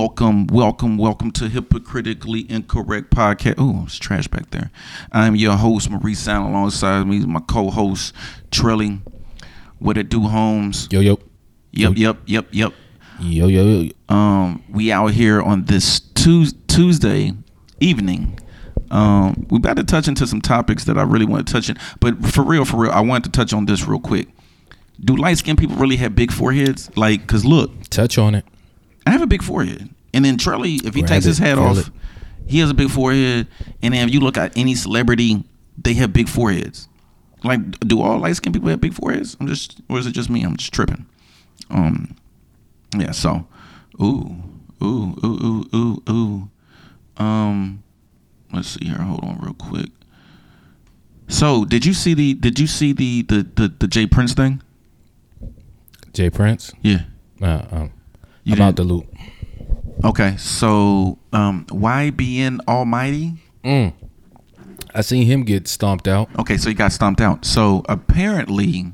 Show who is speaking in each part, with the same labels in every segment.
Speaker 1: welcome, welcome, welcome to Hypocritically Incorrect Podcast. Oh, it's trash back there. I'm your host, Maurice Allen. Alongside me is my co-host, Trilling. What it do, Holmes?
Speaker 2: Yo yo.
Speaker 1: Yep, yep, yep, yep.
Speaker 2: Yo yo yo.
Speaker 1: Um, we out here on this Tues- Tuesday evening. Um, we about to touch into some topics that I really want to touch in, but for real, for real, I wanted to touch on this real quick. Do light skinned people really have big foreheads? Like, cause look,
Speaker 2: Touch on it.
Speaker 1: I have a big forehead. And then Charlie, if he
Speaker 2: Grab
Speaker 1: takes
Speaker 2: it,
Speaker 1: his hat off,
Speaker 2: it.
Speaker 1: he has a big forehead. And then if you look at any celebrity, they have big foreheads. Like, do all light skinned people have big foreheads? I'm just, or is it just me? I'm just tripping. Um, yeah. So, ooh, ooh, ooh, ooh, ooh, ooh. Um, let's see here. Hold on, real quick. So, did you see the? Did you see the the the, the J. Prince thing?
Speaker 2: J. Prince.
Speaker 1: Yeah.
Speaker 2: Uh, um,
Speaker 1: You
Speaker 2: about the loop.
Speaker 1: Okay, so um, YBN Almighty.
Speaker 2: Mm. I seen him get stomped out.
Speaker 1: Okay, so he got stomped out. So apparently,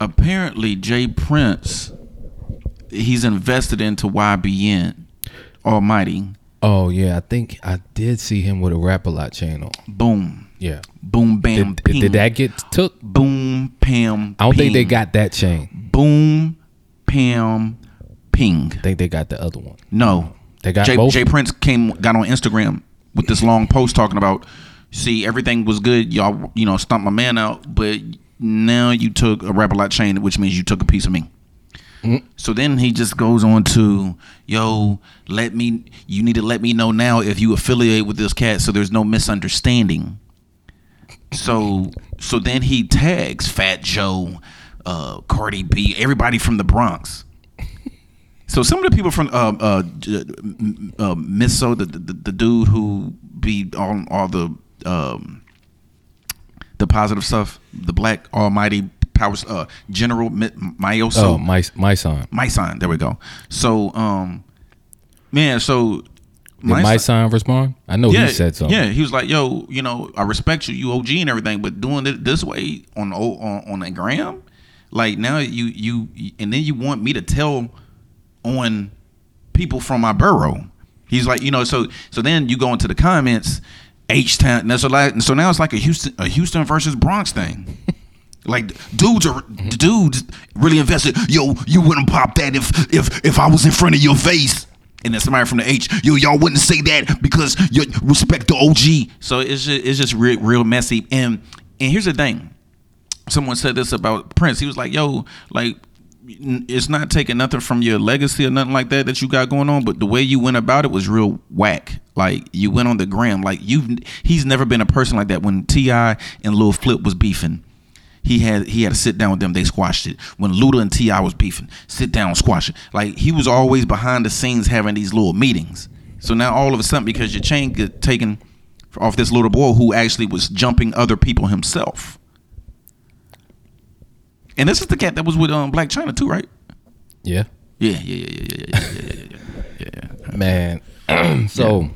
Speaker 1: apparently J. Prince, he's invested into YBN Almighty.
Speaker 2: Oh yeah, I think I did see him with a Rap-A-Lot chain on.
Speaker 1: Boom,
Speaker 2: Yeah.
Speaker 1: boom, bam,
Speaker 2: Did,
Speaker 1: ping.
Speaker 2: did that get took?
Speaker 1: boom, pam?
Speaker 2: I don't think they got that chain.
Speaker 1: boom, pam, ping.
Speaker 2: I think they got the other one.
Speaker 1: No,
Speaker 2: They got
Speaker 1: Jay,
Speaker 2: both?
Speaker 1: J. Prince came got on Instagram with this long post talking about, see everything was good, y'all. You know, stomped my man out, but now you took a Rap-A-Lot chain, which means you took a piece of me.
Speaker 2: Mm-hmm.
Speaker 1: So then he just goes on to, yo, let me. You need to let me know now if you affiliate with this cat, so there's no misunderstanding. So so then he tags Fat Joe, uh, Cardi B, everybody from the Bronx. So some of the people from uh, uh, uh, Misso, the, the the dude who be on all the um, the positive stuff, the Black Almighty Powers uh, General Mi- Myoso,
Speaker 2: oh, my my son.
Speaker 1: Mysonne. There we go. So um, man, so
Speaker 2: Did my, son respond? I know he said something.
Speaker 1: yeah, he was like, "Yo, you know, I respect you, you OG and everything, but doing it this way on on on the gram, like now you you and then you want me to tell on people from my borough." He's like, you know, so so then you go into the comments, H Town. That's so like, so now it's like a Houston a Houston versus Bronx thing. Like dudes are mm-hmm. dudes really invested. Yo, you wouldn't pop that if if if I was in front of your face. And then somebody from the H, yo, y'all wouldn't say that because you respect the OG. So it's just, it's just real, real messy. And and here's the thing, someone said this about Prince. He was like, yo, like it's not taking nothing from your legacy or nothing like that that you got going on, but the way you went about it was real whack. Like you went on the gram. Like you've he's never been a person like that. When T.I. and Lil Flip was beefing he had he had to sit down with them. They squashed it. When Luda and T.I. was beefing, sit down, squash it. Like he was always behind the scenes having these little meetings. So now all of a sudden, because your chain get taken off this little boy who actually was jumping other people himself. And this is the cat that was with um, Blac Chyna too, right?
Speaker 2: Yeah.
Speaker 1: Yeah, yeah, yeah, yeah, yeah, yeah, yeah, yeah, yeah, yeah, yeah.
Speaker 2: Man. so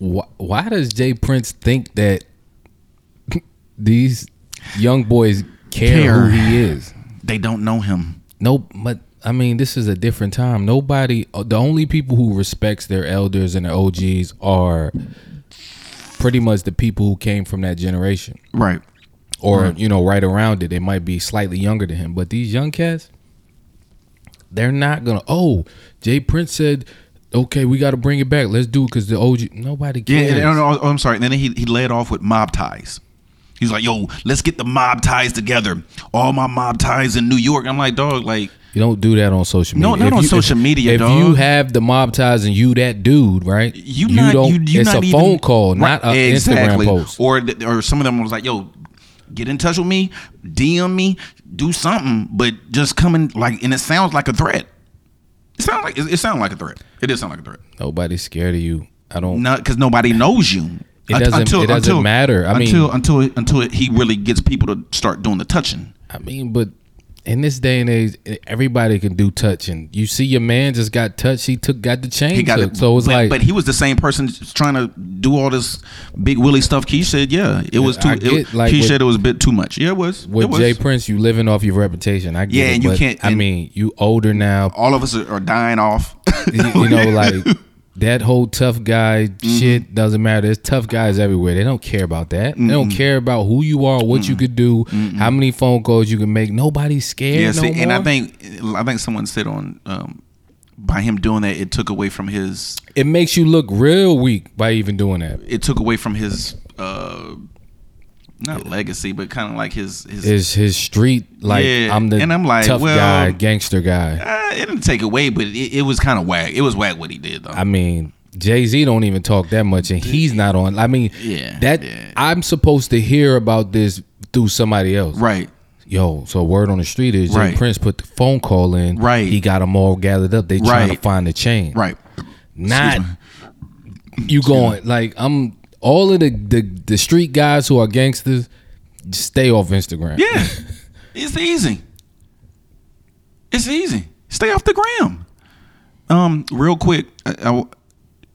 Speaker 2: wh- why does J. Prince think that these young boys care,
Speaker 1: Care.
Speaker 2: who he is?
Speaker 1: They don't know him.
Speaker 2: No, but I mean, this is a different time. Nobody, uh, the only people who respects their elders and their OGs are pretty much the people who came from that generation,
Speaker 1: Right.
Speaker 2: Or
Speaker 1: Right.
Speaker 2: you know, right around it. They might be slightly younger than him, but these young cats, they're not gonna. Oh, J. Prince said, "Okay, we got to bring it back. Let's do it." Because the OG, nobody
Speaker 1: Yeah,
Speaker 2: cares.
Speaker 1: and, and- oh, I'm sorry. And then he he led off with mob ties. He's like, "Yo, let's get the mob ties together. All my mob ties in New York." I'm like, "Dog, like,
Speaker 2: You don't do that on social media.
Speaker 1: No, not on social media, dog.
Speaker 2: If
Speaker 1: dog.
Speaker 2: you have the mob ties and you that dude, right?
Speaker 1: you not
Speaker 2: don't.
Speaker 1: you, you
Speaker 2: it's
Speaker 1: not
Speaker 2: a
Speaker 1: even-
Speaker 2: phone call, not
Speaker 1: Right,
Speaker 2: an
Speaker 1: exactly.
Speaker 2: Instagram post.
Speaker 1: Or or some of them was like, "Yo, get in touch with me, DM me, do something," but just coming like, and it sounds like a threat. It sounds like it, it sounds like a threat. It did sound like a threat.
Speaker 2: Nobody's scared of you. I don't.
Speaker 1: Not because nobody knows you.
Speaker 2: It doesn't- it doesn't matter. I
Speaker 1: until
Speaker 2: mean-
Speaker 1: until until he really gets people to start doing the touching.
Speaker 2: I mean, but in this day and age, everybody can do touching. You see, your man just got touched. He took got the chain.
Speaker 1: He got
Speaker 2: took.
Speaker 1: it.
Speaker 2: So it was
Speaker 1: but,
Speaker 2: like,
Speaker 1: but he was the same person trying to do all this big Willie stuff. Key said, yeah, it was too.
Speaker 2: I
Speaker 1: it,
Speaker 2: like,
Speaker 1: Key
Speaker 2: with-
Speaker 1: said it was a bit too much. Yeah, it was.
Speaker 2: with
Speaker 1: it was.
Speaker 2: J. Prince, you living off your reputation. I get
Speaker 1: Yeah,
Speaker 2: it,
Speaker 1: and you can't-
Speaker 2: I mean, you older now.
Speaker 1: all of us are, are dying off.
Speaker 2: you, you know, like that whole tough guy
Speaker 1: Mm-hmm.
Speaker 2: shit doesn't matter. There's tough guys everywhere. They don't care about that. They don't care about who you are, what you could do, how many phone calls you can make. Nobody's scared.
Speaker 1: yeah,
Speaker 2: no
Speaker 1: see, and. I think I think someone said on um, by him doing that, it took away from his
Speaker 2: it makes you look real weak by even doing that.
Speaker 1: it took away from his uh not legacy, but kind of like his his.
Speaker 2: His his street like
Speaker 1: Yeah,
Speaker 2: I'm the
Speaker 1: and I'm like,
Speaker 2: tough
Speaker 1: well-
Speaker 2: guy, gangster guy.
Speaker 1: uh, it didn't take away, but it, it was kind of whack. It was whack what he did though.
Speaker 2: I mean, Jay Z don't even talk that much, and he's not on. I mean,
Speaker 1: Yeah,
Speaker 2: that
Speaker 1: yeah.
Speaker 2: I'm supposed to hear about this through somebody else.
Speaker 1: right,
Speaker 2: Yo, so word on the street is Jay
Speaker 1: Right.
Speaker 2: Prince put the phone call in.
Speaker 1: Right.
Speaker 2: He got them all gathered up. They trying to find the chain.
Speaker 1: right.
Speaker 2: Not you going like I'm all of the, the the street guys who are gangsters. Stay off Instagram.
Speaker 1: Yeah, it's easy. It's easy. Stay off the gram. Um, real quick, I, I,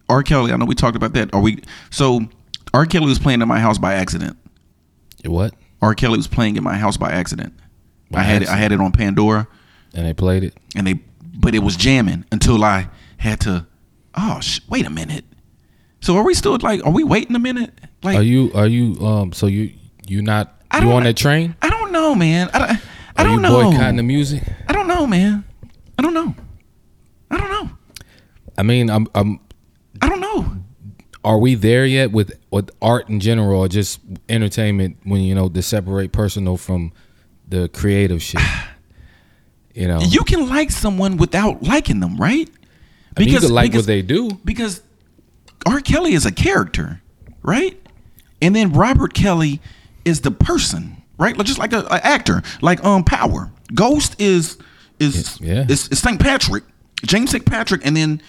Speaker 1: R. Kelly. I know we talked about that. Are we? So, R. Kelly was playing in my house by accident.
Speaker 2: What?
Speaker 1: R. Kelly was playing in my house by accident.
Speaker 2: By
Speaker 1: I had it, I had it on Pandora,
Speaker 2: And they played it.
Speaker 1: and they, but it was jamming until I had to. Oh, sh- wait a minute. So are we still like? Are we waiting a minute? Like,
Speaker 2: Are you are you um so you you not
Speaker 1: I
Speaker 2: you on that train?
Speaker 1: I don't know, man. I don't. I
Speaker 2: Are
Speaker 1: don't
Speaker 2: you
Speaker 1: know.
Speaker 2: boycotting the music?
Speaker 1: I don't know, man. I don't know. I don't know.
Speaker 2: I mean, I'm I'm
Speaker 1: I don't know.
Speaker 2: are we there yet with with art in general or just entertainment when you know to separate personal from the creative shit? You know,
Speaker 1: You can like someone without liking them, right?
Speaker 2: I mean, you could like
Speaker 1: because,
Speaker 2: what they do.
Speaker 1: because R. Kelly is a character, right? And then Robert Kelly is the person, right? Like just like a, a actor, like um Power. Ghost is is
Speaker 2: Yeah.
Speaker 1: is, is St. Patrick, James St. Patrick, and then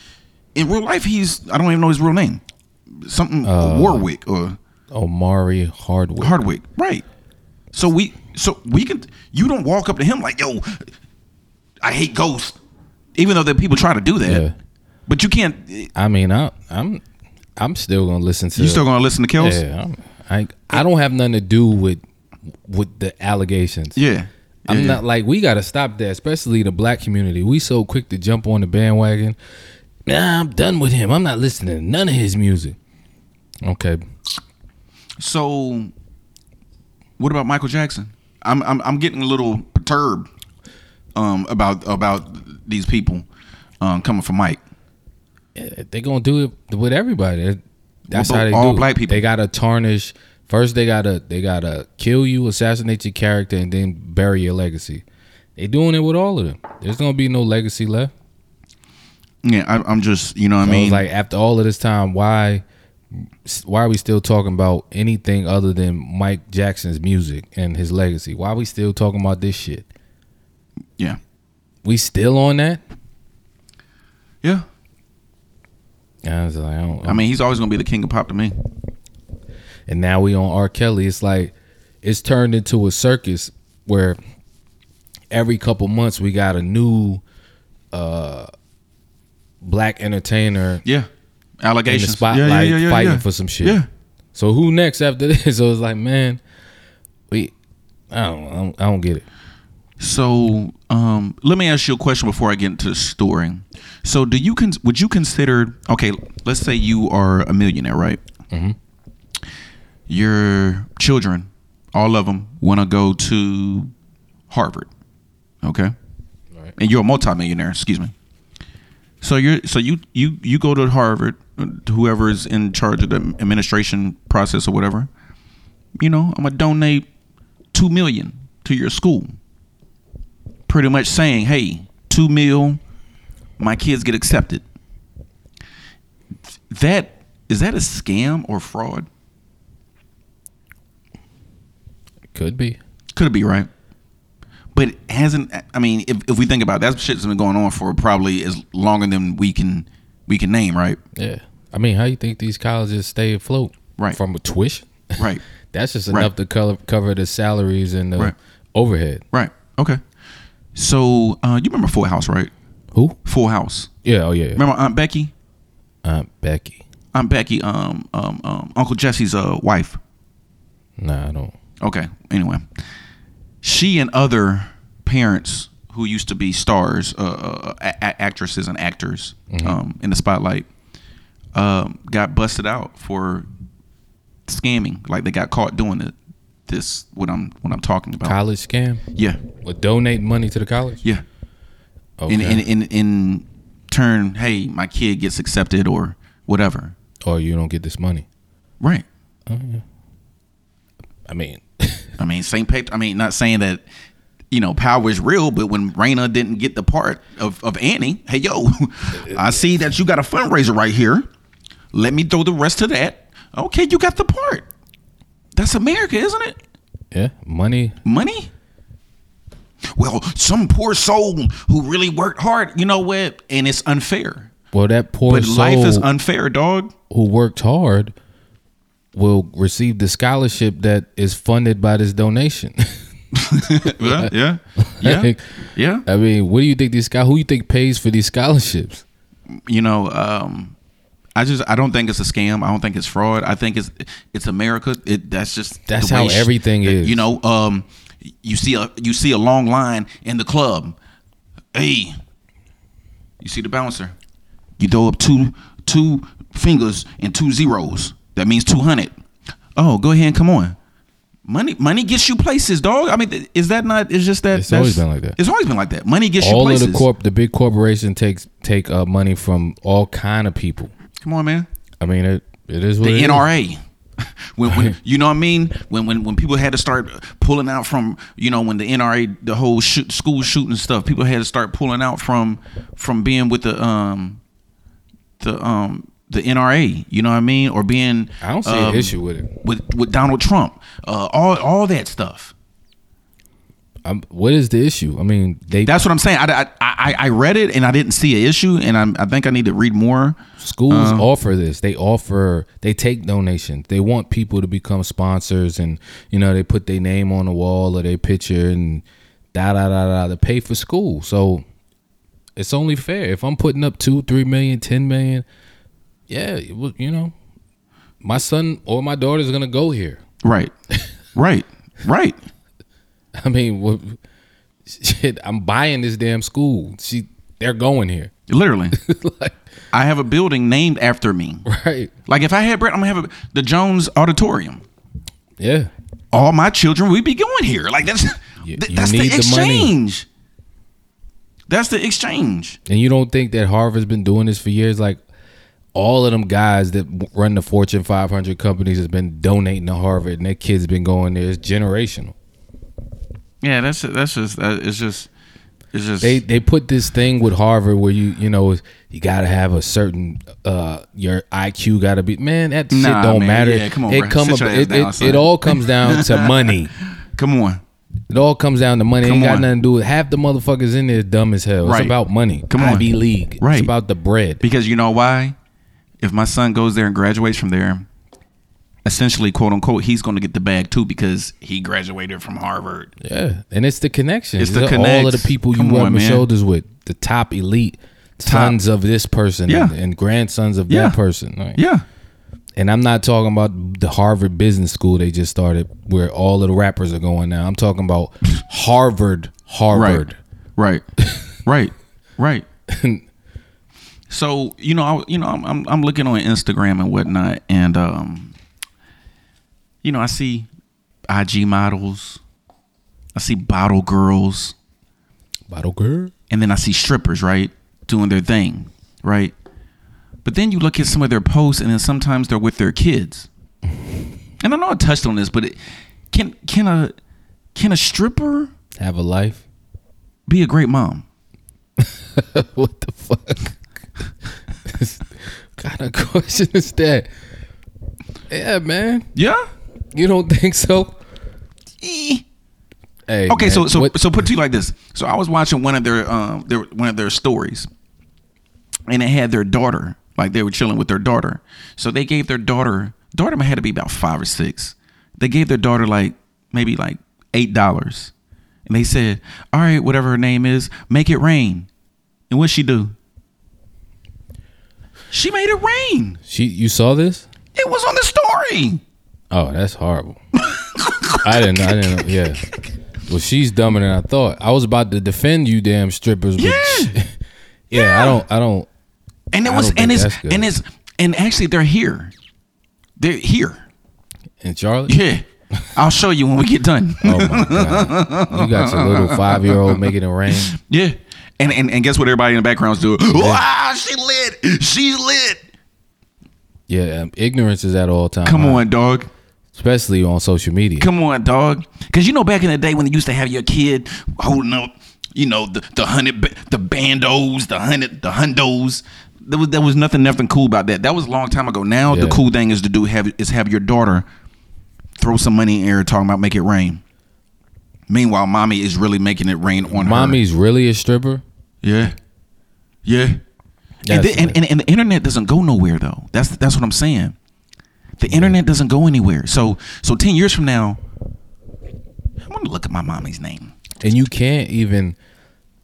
Speaker 1: in real life he's I don't even know his real name, something
Speaker 2: Uh,
Speaker 1: Warwick or
Speaker 2: Omari Hardwick.
Speaker 1: Hardwick, right? So we so we can you don't walk up to him like yo, I hate Ghost, even though that people try to do that,
Speaker 2: Yeah.
Speaker 1: but you can't.
Speaker 2: I mean, I, I'm I'm still gonna listen to.
Speaker 1: You still gonna listen to Kels?
Speaker 2: Yeah, I'm, I I don't have nothing to do with with the allegations.
Speaker 1: Yeah.
Speaker 2: I'm
Speaker 1: Yeah.
Speaker 2: not like we got to stop that, especially the black community. We so quick to jump on the bandwagon. Nah, I'm done with him. I'm not listening to none of his music. Okay,
Speaker 1: So, what about Michael Jackson? I'm I'm I'm getting a little perturbed um about about these people um coming from Mike.
Speaker 2: Eh, they gonna do it with everybody. That's how they
Speaker 1: all
Speaker 2: do.
Speaker 1: black people.
Speaker 2: They gotta tarnish. First, they gotta they gotta kill you, assassinate your character, and then bury your legacy. They doing it with all of them. There's gonna be no legacy left.
Speaker 1: Yeah, I, I'm just you know what I mean.
Speaker 2: like after all of this time, why why are we still talking about anything other than Mike Jackson's music and his legacy? Why are we still talking about this shit?
Speaker 1: yeah,
Speaker 2: We still on that?
Speaker 1: yeah.
Speaker 2: I like, I don't,
Speaker 1: I mean, he's always gonna be the king of pop to me.
Speaker 2: and now we on R. Kelly. It's like it's turned into a circus where every couple months we got a new uh black entertainer
Speaker 1: Yeah,
Speaker 2: in
Speaker 1: allegations.
Speaker 2: the spotlight
Speaker 1: yeah, yeah, yeah, yeah,
Speaker 2: fighting for some shit.
Speaker 1: Yeah.
Speaker 2: So who next after this? So it's like, man, we I don't I don't, I don't get it.
Speaker 1: So, um, let me ask you a question before I get into the story. So, do you con- would you consider okay? Let's say you are a millionaire, right?
Speaker 2: Mhm.
Speaker 1: Your children, all of them, want to go to Harvard, okay?
Speaker 2: Right.
Speaker 1: And you're a multimillionaire. Excuse me. So you're so you you you go to Harvard, whoever is in charge of the administration process or whatever. You know, I'm gonna donate two million to your school. Pretty much saying, hey, two mil, my kids get accepted. That is that a scam or fraud?
Speaker 2: Could be.
Speaker 1: Could be right, but it hasn't. I mean, if, if we think about it, that shit's been going on for probably as longer than we can we can name, right?
Speaker 2: Yeah. I mean, how you think these colleges stay afloat?
Speaker 1: Right.
Speaker 2: From a tuition?
Speaker 1: Right.
Speaker 2: That's just
Speaker 1: Right.
Speaker 2: enough to cover, cover the salaries and the
Speaker 1: Right.
Speaker 2: overhead.
Speaker 1: Right. Okay. So uh, you remember Full House, right?
Speaker 2: Who?
Speaker 1: Full House.
Speaker 2: Yeah. Oh yeah.
Speaker 1: Remember Aunt Becky?
Speaker 2: Aunt Becky.
Speaker 1: Aunt Becky, um, um, um, Uncle Jesse's uh, wife.
Speaker 2: Nah, I don't.
Speaker 1: Okay. Anyway, she and other parents who used to be stars, uh, uh, a- a- actresses and actors um, in the spotlight, um, got busted out for scamming. Like they got caught doing it. This what I'm what I'm talking about.
Speaker 2: College scam.
Speaker 1: Yeah,
Speaker 2: With donating money to the college.
Speaker 1: yeah.
Speaker 2: Okay.
Speaker 1: In, in in in turn, hey, my kid gets accepted or whatever.
Speaker 2: or you don't get this money.
Speaker 1: Right. Oh, yeah.
Speaker 2: I mean,
Speaker 1: I mean, same page. I mean, not saying that you know power is real, but when Raina didn't get the part of of Annie, hey yo, I see that you got a fundraiser right here. Let me throw the rest of that. Okay, you got the part. That's America, isn't it?
Speaker 2: yeah, money.
Speaker 1: Money. Well, some poor soul who really worked hard, you know what? And it's unfair.
Speaker 2: Well, that poor
Speaker 1: But
Speaker 2: soul
Speaker 1: life is unfair, dog.
Speaker 2: who worked hard will receive the scholarship that is funded by this donation.
Speaker 1: yeah, yeah, yeah,
Speaker 2: Like,
Speaker 1: yeah.
Speaker 2: I mean, what do you think these guys? Who you think pays for these scholarships?
Speaker 1: you know, um, I just I don't think it's a scam. I don't think it's fraud. I think it's it's America. It that's just
Speaker 2: That's how everything is.
Speaker 1: You know, um, you see a you see a long line in the club. Hey, you see the bouncer. You throw up two two fingers and two zeros. That means two hundred. Oh, go ahead and come on. Money, money gets you places, dog. I mean, is that not? It's just that.
Speaker 2: It's always been like that.
Speaker 1: It's always been like that. Money gets you
Speaker 2: All of
Speaker 1: places.
Speaker 2: the corp, the big corporation takes take uh, money from all kind of people.
Speaker 1: Come on, man.
Speaker 2: I mean, it it is what
Speaker 1: the
Speaker 2: it is.
Speaker 1: NRA. When, when you know what I mean, when when when people had to start pulling out from you know when the NRA the whole shoot, school shooting stuff, people had to start pulling out from from being with the um the um the NRA. You know what I mean, or being
Speaker 2: I don't see
Speaker 1: um,
Speaker 2: an issue with it.
Speaker 1: with with Donald Trump. Uh, all all that stuff.
Speaker 2: I'm, what is the issue? I mean, they
Speaker 1: That's what I'm saying. I, I, I, I read it and I didn't see an issue, and I'm, I think I need to read more.
Speaker 2: schools
Speaker 1: Uh-huh.
Speaker 2: offer this. They offer they take donations. They want people to become sponsors, and you know they put their name on the wall or their picture and da da da da to pay for school. So it's only fair if I'm putting up two, three million, ten million. Yeah, it was- you know, my son or my daughter's gonna go here.
Speaker 1: Right, right, right.
Speaker 2: I mean, what, shit, I'm buying this damn school. She, they're going here,
Speaker 1: Literally,
Speaker 2: like,
Speaker 1: I have a building named after me.
Speaker 2: right?
Speaker 1: Like if I had bread, I'm gonna have a, the Jones Auditorium.
Speaker 2: Yeah,
Speaker 1: All my children we'd be going here. Like that's
Speaker 2: You-
Speaker 1: th-
Speaker 2: you
Speaker 1: that's the
Speaker 2: the
Speaker 1: exchange. That's the exchange.
Speaker 2: And you don't think that Harvard's been doing this for years? Like all of them guys that run the Fortune 500 companies has been donating to Harvard, and their kids been going there. It's generational.
Speaker 1: Yeah, that's that's just that, it's just it's just
Speaker 2: They they put this thing with Harvard where you you know you got to have a certain uh your IQ got to be man that shit don't
Speaker 1: man.
Speaker 2: matter.
Speaker 1: Yeah, come on,
Speaker 2: it
Speaker 1: bro.
Speaker 2: come up, it,
Speaker 1: down,
Speaker 2: it, it all comes down to money.
Speaker 1: come on,
Speaker 2: It all comes down to money. It ain't
Speaker 1: Come
Speaker 2: got
Speaker 1: on.
Speaker 2: nothing to do with half the motherfuckers in there is dumb as hell. It's
Speaker 1: Right.
Speaker 2: about money.
Speaker 1: Come on.
Speaker 2: Ivy League.
Speaker 1: Right.
Speaker 2: It's about the bread.
Speaker 1: because you know why? If my son goes there and graduates from there, essentially, quote unquote, he's going to get the bag too because he graduated from Harvard.
Speaker 2: Yeah, and it's the connection.
Speaker 1: It's the
Speaker 2: all of the people you
Speaker 1: Come
Speaker 2: rub
Speaker 1: on, man.
Speaker 2: shoulders with, the top elite sons of this person
Speaker 1: Yeah.
Speaker 2: and, and grandsons of
Speaker 1: Yeah.
Speaker 2: that person. Like,
Speaker 1: Yeah,
Speaker 2: And I'm not talking about the Harvard Business School they just started, where all of the rappers are going now. I'm talking about Harvard, Harvard.
Speaker 1: right, right, right. so you know, I, you know, I'm, I'm I'm looking on Instagram and whatnot, and um, you know, I see IG models, I see bottle girls,
Speaker 2: Bottle girl.
Speaker 1: and then I see strippers, right, doing their thing, right. But then you look at some of their posts, and then sometimes they're with their kids. And I know I touched on this, but it, can can a can a stripper
Speaker 2: Have a life.
Speaker 1: be a great mom?
Speaker 2: what the fuck? kind of question is that? Yeah, man.
Speaker 1: Yeah.
Speaker 2: You don't think so?
Speaker 1: Eh.
Speaker 2: Hey,
Speaker 1: Okay,
Speaker 2: man,
Speaker 1: so so
Speaker 2: what-
Speaker 1: so put it to you like this. So I was watching one of their um their one of their stories, and it had their daughter. Like they were chilling with their daughter. So they gave their daughter daughter had to be about five or six. They gave their daughter like maybe like eight dollars, and they said, "All right, whatever her name is, make it rain." And what she do? She made it rain.
Speaker 2: She, you saw this?
Speaker 1: It was on the story.
Speaker 2: Oh, that's horrible. I didn't. I didn't. Yeah. Well, she's dumber than I thought. I was about to defend you, damn strippers. But
Speaker 1: Yeah.
Speaker 2: yeah, I don't. I don't.
Speaker 1: And it was and it's and it's and actually they're here. They're here.
Speaker 2: And Charlie.
Speaker 1: Yeah. I'll show you when we get done.
Speaker 2: Oh my god! You got your little five year old making it rain.
Speaker 1: Yeah. And, and and guess what everybody in the background's doing? Wow, she lit. She lit.
Speaker 2: Yeah, um, ignorance is at all time.
Speaker 1: Come
Speaker 2: high,
Speaker 1: on, dog.
Speaker 2: Especially on social media.
Speaker 1: Come on, dog. Because you know, back in the day when you used to have your kid holding up, you know, the the hundred, the bandos, the hundred, the hundos. There was there was nothing nothing cool about that. That was a long time ago. Now the cool thing is to do have is have your daughter throw some money in air talking about make it rain. Meanwhile, mommy is really making it rain on her.
Speaker 2: Mommy's really a stripper.
Speaker 1: Yeah. Yeah. And, the, and, and, and the internet doesn't go nowhere though. That's that's what I'm saying. The internet doesn't go anywhere. So so ten years from now, I'm gonna look at my mommy's name.
Speaker 2: and you can't even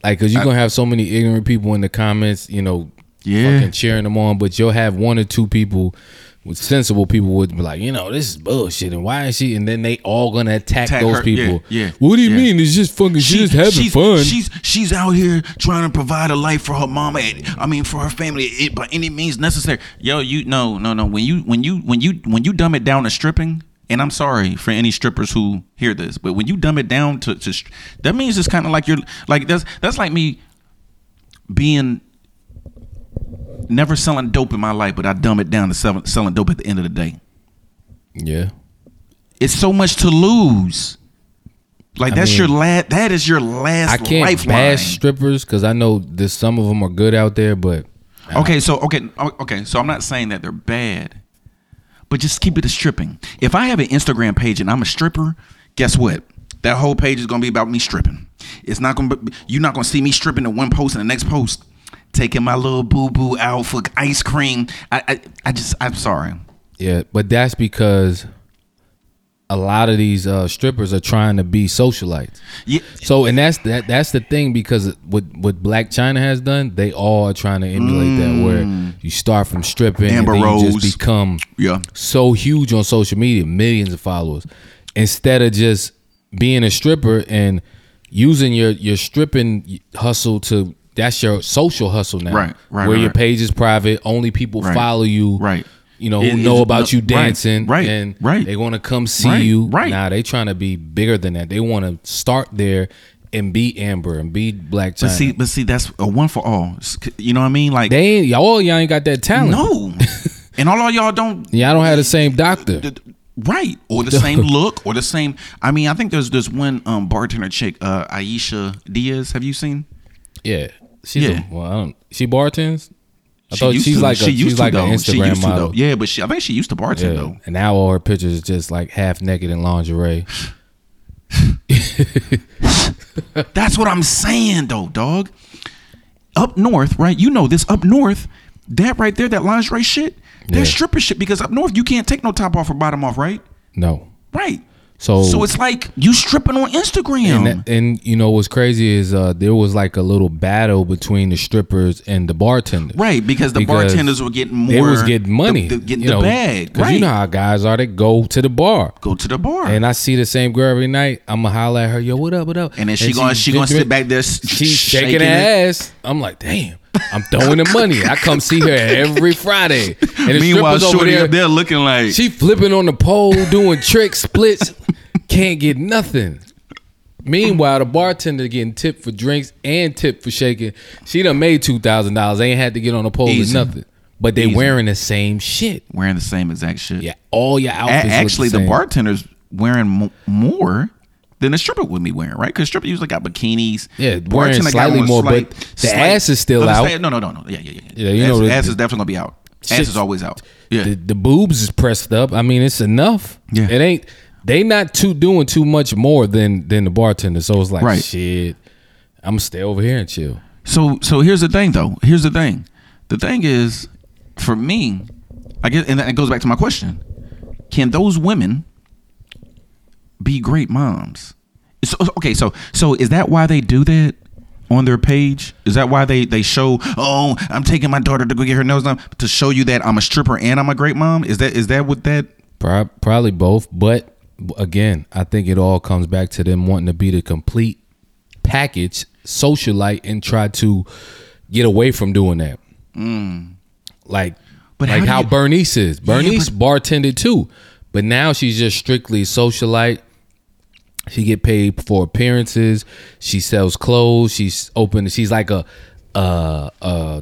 Speaker 2: like because you're gonna have so many ignorant people in the comments you know
Speaker 1: Yeah.
Speaker 2: fucking cheering them on but you'll have one or two people with sensible people would be like you know this is bullshit and why is she and then they all gonna attack,
Speaker 1: Attack
Speaker 2: those
Speaker 1: her,
Speaker 2: people
Speaker 1: yeah, yeah,
Speaker 2: what do you
Speaker 1: yeah.
Speaker 2: mean it's just fucking she's just having
Speaker 1: she's,
Speaker 2: fun
Speaker 1: She's she's out here trying to provide a life for her mama. And, I mean, for her family, it, by any means necessary. Yo, you no no no. When you when you when you when you dumb it down to stripping, and I'm sorry for any strippers who hear this, but when you dumb it down to, to that means it's kind of like you're like that's that's like me being never selling dope in my life, but I dumb it down to selling, selling dope at the end of the day.
Speaker 2: yeah
Speaker 1: It's so much to lose. Like
Speaker 2: I
Speaker 1: that's
Speaker 2: mean,
Speaker 1: your last. That is your last
Speaker 2: i can't
Speaker 1: lifeline.
Speaker 2: bash strippers because i know there's some of them are good out there but
Speaker 1: Okay, so okay, okay, so I'm not saying that they're bad, but just keep it to stripping. If I have an Instagram page and I'm a stripper, guess what? That whole page is gonna be about me stripping. It's not gonna. Be, you're not gonna see me stripping in one post and the next post, taking my little boo boo out for ice cream. I, I, I just, I'm sorry.
Speaker 2: yeah but that's because a lot of these uh, strippers are trying to be socialites
Speaker 1: Yeah,
Speaker 2: So and that's that that's the thing because what what Blac Chyna has done, they all are trying to emulate that where you start from stripping
Speaker 1: Amber
Speaker 2: and then you
Speaker 1: Rose.
Speaker 2: just become
Speaker 1: yeah,
Speaker 2: so huge on social media, millions of followers, instead of just being a stripper and using your your stripping hustle to that's your social hustle now,
Speaker 1: Right, right,
Speaker 2: Where
Speaker 1: right,
Speaker 2: your page is private, only people
Speaker 1: Right,
Speaker 2: follow you,
Speaker 1: right.
Speaker 2: You know
Speaker 1: It-
Speaker 2: who know about you dancing,
Speaker 1: right,
Speaker 2: And
Speaker 1: right.
Speaker 2: they want to come see you,
Speaker 1: right.
Speaker 2: Nah, they trying to be bigger than that. They want to start there and be Amber and be Blac Chyna.
Speaker 1: but see, but see, that's a one for all. You know what I mean? Like,
Speaker 2: they ain't y'all y'all ain't got that talent.
Speaker 1: no, and all of y'all don't
Speaker 2: y'all don't have the same doctor.
Speaker 1: the- right or the same look or the same i mean i think there's there's one um bartender chick uh aisha diaz have you seen
Speaker 2: Yeah, she's
Speaker 1: Yeah.
Speaker 2: A, well, I don't, she bartends. I
Speaker 1: She
Speaker 2: thought she's
Speaker 1: to.
Speaker 2: like a
Speaker 1: She used
Speaker 2: she's
Speaker 1: to,
Speaker 2: like an
Speaker 1: though. She
Speaker 2: Instagram
Speaker 1: used to,
Speaker 2: model.
Speaker 1: though. yeah but she i think she used to bartend
Speaker 2: Yeah.
Speaker 1: though
Speaker 2: And now all her pictures is just like half naked in lingerie.
Speaker 1: that's what i'm saying though dog up north right you know this up north that right there that lingerie shit that
Speaker 2: Yeah.
Speaker 1: stripper shit because up north you can't take no top off or bottom off right
Speaker 2: No.
Speaker 1: right
Speaker 2: So
Speaker 1: so it's like you stripping on instagram
Speaker 2: and, and you know what's crazy is uh, there was like a little battle between the strippers and the bartenders.
Speaker 1: Right, because the
Speaker 2: Because
Speaker 1: bartenders were getting more.
Speaker 2: They was getting money,
Speaker 1: the, the- getting
Speaker 2: you
Speaker 1: the
Speaker 2: know,
Speaker 1: bag.
Speaker 2: Cause
Speaker 1: Right,
Speaker 2: you know how guys are. They go to the bar,
Speaker 1: go to the bar,
Speaker 2: and I see the same girl every night. I'ma holler at her, "Yo, what up? What up?"
Speaker 1: And then she gonna she gonna sit back there.
Speaker 2: She's shaking,
Speaker 1: shaking
Speaker 2: her ass. I'm like, damn. I'm throwing the money. I come see her every Friday. And the
Speaker 1: Meanwhile,
Speaker 2: strippers over there,
Speaker 1: up there looking like
Speaker 2: she flipping on the pole, doing tricks, splits, can't get nothing. Meanwhile, the bartender getting tipped for drinks and tipped for shaking. She done made two thousand dollars. They ain't had to get on the pole
Speaker 1: Easy.
Speaker 2: or nothing. But they
Speaker 1: Easy.
Speaker 2: wearing the same shit.
Speaker 1: wearing the same exact shit.
Speaker 2: Yeah, all your
Speaker 1: A-
Speaker 2: outfits. look
Speaker 1: actually, the,
Speaker 2: same.
Speaker 1: bartender's wearing mo- more than the stripper would be wearing, right? Because stripper usually got bikinis.
Speaker 2: Yeah,
Speaker 1: Bartender
Speaker 2: wearing slightly more, but the ass is still out.
Speaker 1: No, no, no, no. Yeah, yeah, yeah.
Speaker 2: Yeah, you
Speaker 1: ass,
Speaker 2: know the-
Speaker 1: ass is definitely gonna be out.
Speaker 2: Shit.
Speaker 1: Ass is always out. Yeah,
Speaker 2: the, the boobs is pressed up. I mean, it's enough.
Speaker 1: Yeah.
Speaker 2: It ain't they not too doing too much more than than the bartender. So it's like
Speaker 1: Right.
Speaker 2: shit. I'm gonna stay over here and chill.
Speaker 1: So so here's the thing though. Here's the thing. The thing is, for me, I guess, and that goes back to my question: Can those women be great moms? So, okay, so so is that why they do that on their page? Is that why they they show? Oh, I'm taking my daughter to go get her nose done to show you that I'm a stripper and I'm a great mom. Is that is that what that?
Speaker 2: Probably both, but again, I think it all comes back to them wanting to be the complete package socialite and try to get away from doing that. Like,
Speaker 1: Mm. But
Speaker 2: like
Speaker 1: how
Speaker 2: how
Speaker 1: you-
Speaker 2: Bernice is. Bernice bartended too, but now she's just strictly socialite. She get paid for appearances. She sells clothes. She's open. She's like a uh uh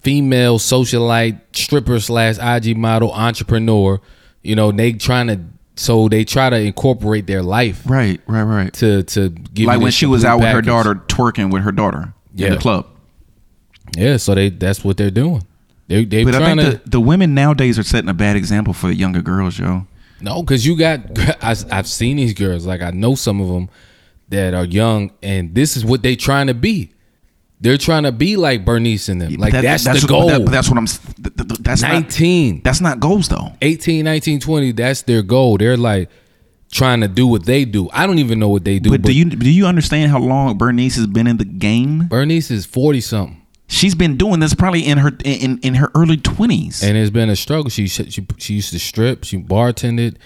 Speaker 2: female socialite stripper slash IG model entrepreneur. You know, they trying to so they try to incorporate their life
Speaker 1: Right, right, right.
Speaker 2: to to give
Speaker 1: Like when she was out with her daughter twerking with her daughter in
Speaker 2: Yeah.
Speaker 1: the club.
Speaker 2: Yeah, so they that's what they're doing. They they
Speaker 1: But I
Speaker 2: trying
Speaker 1: think
Speaker 2: to
Speaker 1: the, the women nowadays are setting a bad example for the younger girls, yo.
Speaker 2: no, because you got I, I've seen these girls like I know some of them that are young, and this is what they trying to be. They're trying to be like Bernice and them. Like
Speaker 1: That-
Speaker 2: that's, the
Speaker 1: what-
Speaker 2: goal.
Speaker 1: that- that's what I'm. That's not.
Speaker 2: 19,
Speaker 1: That's not goals though.
Speaker 2: 18, 19, 20, that's their goal. They're like trying to do what they do. I don't even know what they do.
Speaker 1: But do you do you understand how long Bernice has been in the game?
Speaker 2: Bernice is 40 something.
Speaker 1: She's been doing this probably in her in in her early twenties.
Speaker 2: and it's been a struggle. She she she used to strip, she bartended,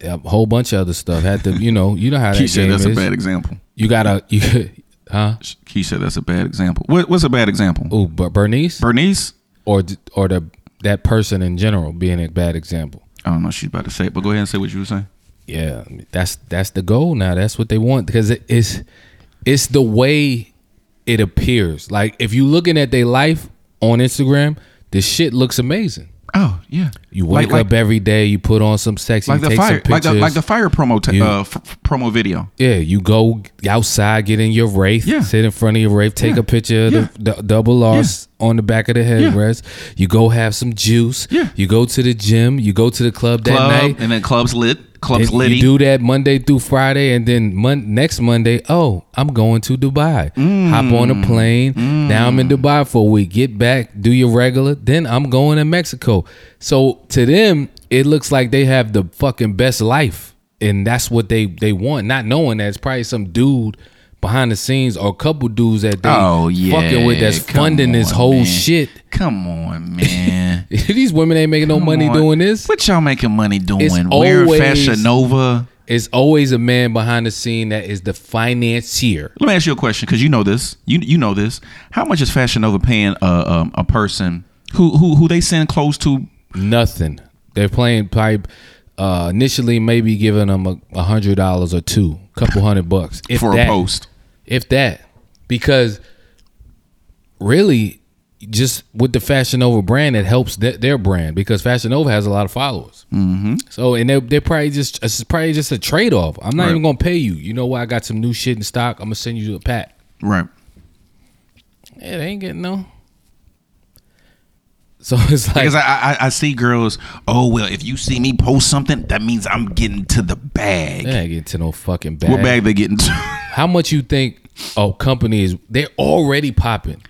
Speaker 2: a whole bunch of other stuff. Had to, you know, you know how that
Speaker 1: He said
Speaker 2: game
Speaker 1: that's a bad example.
Speaker 2: You gotta, you, huh?
Speaker 1: Said that's a bad example. What, what's a bad example?
Speaker 2: Oh, but Bernice
Speaker 1: Bernice?
Speaker 2: or or the that person in general being a bad example.
Speaker 1: I don't know. She's about to say it, but go ahead and say what you were saying.
Speaker 2: Yeah, that's that's the goal now. That's what they want because it, it's it's the way it appears. Like if you looking at their life on Instagram, this shit looks amazing.
Speaker 1: Oh yeah,
Speaker 2: You wake
Speaker 1: like,
Speaker 2: up every day, you put on some sexy,
Speaker 1: like the fire, like the like the fire promo t-
Speaker 2: You-
Speaker 1: uh, f- f- promo video.
Speaker 2: Yeah, you go outside, get in your Wraith,
Speaker 1: Yeah.
Speaker 2: sit in front of your Wraith, take
Speaker 1: Yeah.
Speaker 2: a picture of
Speaker 1: Yeah.
Speaker 2: the, the double R's on the back of the headrest. You go have some juice.
Speaker 1: Yeah.
Speaker 2: You go to the gym. You go to the club that night.
Speaker 1: and then clubs lit. Clubs
Speaker 2: you do that Monday through Friday, and then mon- next Monday, oh, I'm going to Dubai. Hop on
Speaker 1: Mm.
Speaker 2: a plane. Now I'm in Dubai for a week. Get back, do your regular. Then I'm going to Mexico. So to them, it looks like they have the fucking best life, and that's what they they want. Not knowing that it's probably some dude behind the scenes or a couple dudes that they
Speaker 1: oh yeah,
Speaker 2: fucking with that's
Speaker 1: Come
Speaker 2: funding this whole
Speaker 1: man.
Speaker 2: shit.
Speaker 1: Come on, man.
Speaker 2: These women ain't making no money
Speaker 1: on.
Speaker 2: doing this.
Speaker 1: What y'all making money doing?
Speaker 2: It's
Speaker 1: We're
Speaker 2: always-
Speaker 1: Fashion Nova.
Speaker 2: It's always a man behind the scene that is the financier.
Speaker 1: Let me ask you a question because you know this. You you know this. How much is Fashion Nova paying a um, a person who who who they send clothes to?
Speaker 2: Nothing. They're playing pipe. Uh, initially, maybe giving them a, a hundred dollars or two, couple hundred bucks if
Speaker 1: For a
Speaker 2: that,
Speaker 1: post.
Speaker 2: If that, because really, just with the Fashion Nova brand, it helps th- their brand because Fashion Nova has a lot of followers. Mm-hmm. So, and they're, they're probably just it's probably just a trade off. I'm not
Speaker 1: Right.
Speaker 2: even gonna pay you. You know what? I got some new shit in stock. I'm gonna send you a pack.
Speaker 1: Right.
Speaker 2: Yeah, they ain't getting no. So it's like
Speaker 1: Because I, I I see girls. Oh well, if you see me post something, that means I'm getting to the bag.
Speaker 2: they ain't getting to no fucking bag.
Speaker 1: What bag they getting to?
Speaker 2: How much you think a company is? They're already popping.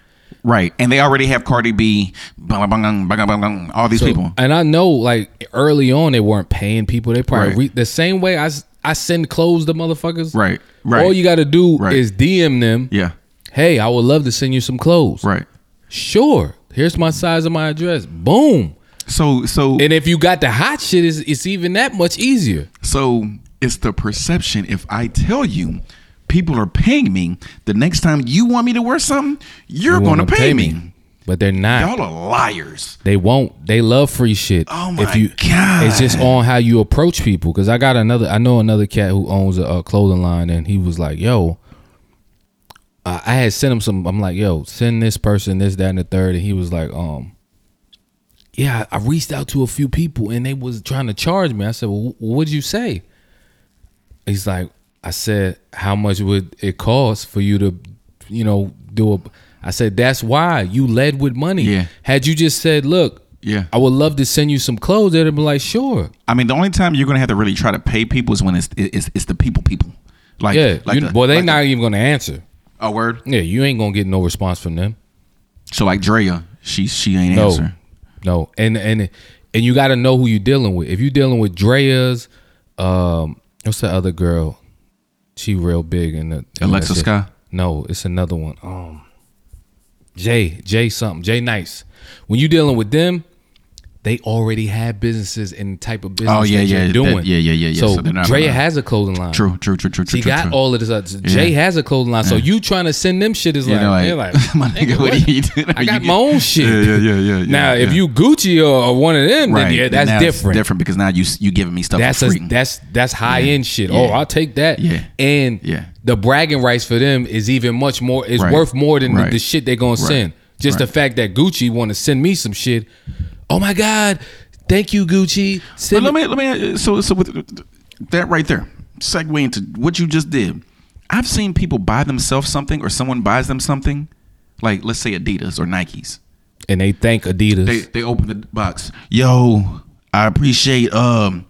Speaker 1: right, and they already have Cardi B, bang, bang, bang, bang, bang, bang, all these
Speaker 2: So-
Speaker 1: people.
Speaker 2: And I know, like early on, they weren't paying people. They probably
Speaker 1: Right.
Speaker 2: re- the same way I I send clothes to motherfuckers.
Speaker 1: Right, right.
Speaker 2: All you got to do
Speaker 1: Right.
Speaker 2: is DM them.
Speaker 1: Yeah,
Speaker 2: Hey, I would love to send you some clothes.
Speaker 1: right.
Speaker 2: Sure. Here's my size of my address. Boom.
Speaker 1: So so
Speaker 2: And if you got the hot shit, it's, it's even that much easier.
Speaker 1: so it's the perception. If I tell you. People are paying me. The next time you want me to wear something, you're
Speaker 2: You
Speaker 1: going to
Speaker 2: wanna
Speaker 1: pay, me.
Speaker 2: but they're not.
Speaker 1: Y'all are liars.
Speaker 2: They won't. They love free shit.
Speaker 1: Oh my
Speaker 2: if you,
Speaker 1: God.
Speaker 2: It's just on how you approach people. Because I got another. I know another cat who owns a, a clothing line, and he was like, "Yo." I I had sent him some. I'm like, "Yo, send this person this, that, and the third. And he was like, "Um, yeah, I reached out to a few people, and they was trying to charge me." I said, "Well, wh- what'd you say?" He's like, "I said, how much would it cost for you to, you know, do a?" I said, "That's why you led with money.
Speaker 1: Yeah.
Speaker 2: Had you just said, look."
Speaker 1: Yeah.
Speaker 2: I would love to send you some clothes. They'd be like, sure.
Speaker 1: I mean, the only time you're gonna have to really try to pay people is when it's it's, it's the people people. Like
Speaker 2: Yeah.
Speaker 1: like
Speaker 2: you,
Speaker 1: the-
Speaker 2: well, they
Speaker 1: like
Speaker 2: not
Speaker 1: the-
Speaker 2: even going to answer.
Speaker 1: A word.
Speaker 2: Yeah, you ain't to get no response from them.
Speaker 1: So like Draya, she she ain't
Speaker 2: No.
Speaker 1: answer.
Speaker 2: No. And and and you got to know who you're dealing with. If you're dealing with Draya's, um, what's the other girl? She real big in the in
Speaker 1: Alexa
Speaker 2: that.
Speaker 1: Sky?
Speaker 2: No, it's another one. Um, Jay Jay something Jay Nice. When you dealing with them, they already have businesses and type of oh, business
Speaker 1: Oh, yeah,
Speaker 2: that
Speaker 1: yeah,
Speaker 2: you're
Speaker 1: that-
Speaker 2: doing.
Speaker 1: yeah, yeah, yeah, yeah.
Speaker 2: So,
Speaker 1: So they're not
Speaker 2: Draya
Speaker 1: gonna-
Speaker 2: has a clothing line.
Speaker 1: True, true, true, true, true.
Speaker 2: She
Speaker 1: true,
Speaker 2: got
Speaker 1: true.
Speaker 2: all of this. Other, Jay has a clothing line. So you trying to send them shit is
Speaker 1: You
Speaker 2: like,
Speaker 1: know,
Speaker 2: they're
Speaker 1: like, my nigga, what are you doing?
Speaker 2: I got my own shit.
Speaker 1: Yeah, yeah, yeah, yeah. yeah
Speaker 2: now, if you Gucci or, or one of them,
Speaker 1: right,
Speaker 2: then yeah, that's
Speaker 1: it's
Speaker 2: different.
Speaker 1: Different because now you you giving me stuff
Speaker 2: That's
Speaker 1: for
Speaker 2: a, that's that's high
Speaker 1: Yeah.
Speaker 2: end shit.
Speaker 1: Oh, yeah.
Speaker 2: Oh, I'll take that.
Speaker 1: Yeah.
Speaker 2: And
Speaker 1: Yeah.
Speaker 2: the bragging rights for them is even much more is
Speaker 1: Right.
Speaker 2: worth more than the,
Speaker 1: Right.
Speaker 2: the shit they're gonna send. Just the fact that Gucci want to send me some shit. Oh my God. Thank you, Gucci.
Speaker 1: But let
Speaker 2: me-
Speaker 1: me let me so so with that right there, segue into what you just did. I've seen people buy themselves something or someone buys them something, like let's say Adidas or Nikes.
Speaker 2: and they thank Adidas.
Speaker 1: They they open the box. Yo, I appreciate um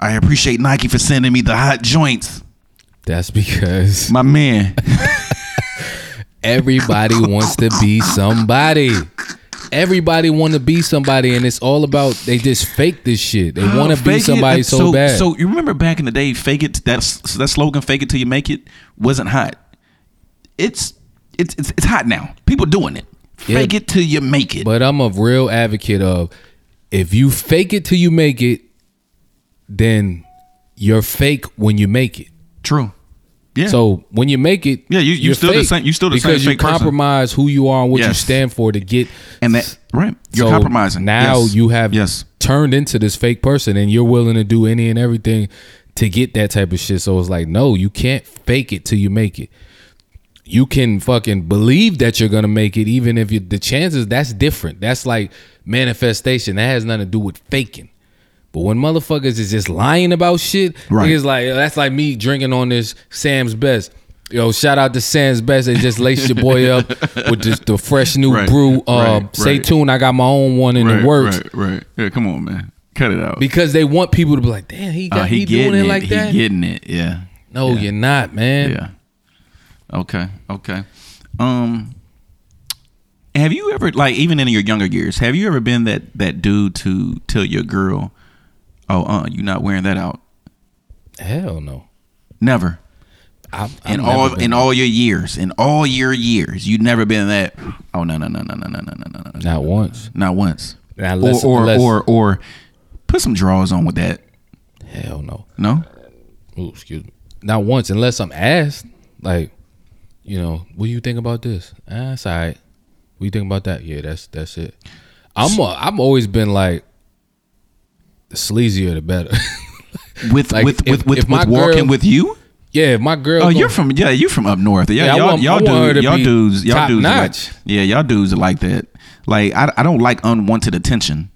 Speaker 1: I appreciate Nike for sending me the hot joints.
Speaker 2: That's because
Speaker 1: My man.
Speaker 2: everybody wants to be somebody. Everybody want to be somebody, and it's all about they just fake this shit. They want to be
Speaker 1: Fake it.
Speaker 2: somebody
Speaker 1: Uh,
Speaker 2: so, bad.
Speaker 1: So you remember back in the day, fake it. That's that slogan, "Fake it till you make it," wasn't hot. It's it's it's, it's hot now. People doing it.
Speaker 2: Yeah.
Speaker 1: Fake it till you make it.
Speaker 2: But I'm a real advocate of if you fake it till you make it, then you're fake when you make it.
Speaker 1: True. Yeah.
Speaker 2: So when you make it,
Speaker 1: Yeah, you- you still the same- you still the same
Speaker 2: because you
Speaker 1: fake person.
Speaker 2: compromise who you are and what you stand for to get.
Speaker 1: and that right, you're
Speaker 2: So
Speaker 1: compromising.
Speaker 2: Now
Speaker 1: Yes.
Speaker 2: you have
Speaker 1: yes.
Speaker 2: turned into this fake person, and you're willing to do any and everything to get that type of shit. So it's like, no, you can't fake it till you make it. You can fucking believe that you're gonna make it, even if you, the chances. That's different. That's like manifestation. That has nothing to do with faking. But when motherfuckers is just lying about shit,
Speaker 1: Right.
Speaker 2: it's like that's like me drinking on this Sam's Best. Yo, shout out to Sam's Best. They just laced your boy up with just the fresh new
Speaker 1: Right,
Speaker 2: brew. Uh,
Speaker 1: right,
Speaker 2: Stay tuned. I got my own one
Speaker 1: in
Speaker 2: it works
Speaker 1: Right, right. Yeah, come on, man. Cut it out.
Speaker 2: because they want people to be like, damn, he got
Speaker 1: Uh,
Speaker 2: he, doing
Speaker 1: getting
Speaker 2: it like
Speaker 1: he
Speaker 2: that.
Speaker 1: getting it. Yeah.
Speaker 2: no,
Speaker 1: Yeah.
Speaker 2: you're not, man.
Speaker 1: Yeah. Okay. Okay. Um have you ever like even in your younger years, have you ever been that that dude to tell your girl, "Oh, uh, you're not wearing that out"?
Speaker 2: Hell no.
Speaker 1: Never.
Speaker 2: I've,
Speaker 1: In
Speaker 2: I've
Speaker 1: all
Speaker 2: never been
Speaker 1: in all your years, in all your years, you never been that. Oh no no no no no no no no no no.
Speaker 2: not once.
Speaker 1: Not once.
Speaker 2: Now,
Speaker 1: Or
Speaker 2: unless-
Speaker 1: or
Speaker 2: unless-
Speaker 1: or or put some drawers on with that.
Speaker 2: Hell no.
Speaker 1: No.
Speaker 2: Ooh, excuse me. Not once, unless I'm asked. Like, you know, what do you think about this? Ah, that's all right. What you think about that? Yeah, that's that's it. I'm a, I've always been like, the sleazier the better.
Speaker 1: With
Speaker 2: Like,
Speaker 1: with
Speaker 2: if-
Speaker 1: with with,
Speaker 2: if my
Speaker 1: with walking
Speaker 2: girl-
Speaker 1: with you.
Speaker 2: yeah, if my girl.
Speaker 1: Oh, you're from yeah, you're from up north. Yeah,
Speaker 2: Yeah,
Speaker 1: y'all
Speaker 2: want-
Speaker 1: y'all dudes, y'all dudes, y'all dudes, are like, yeah, y'all dudes are like that. Like I, I don't like unwanted attention.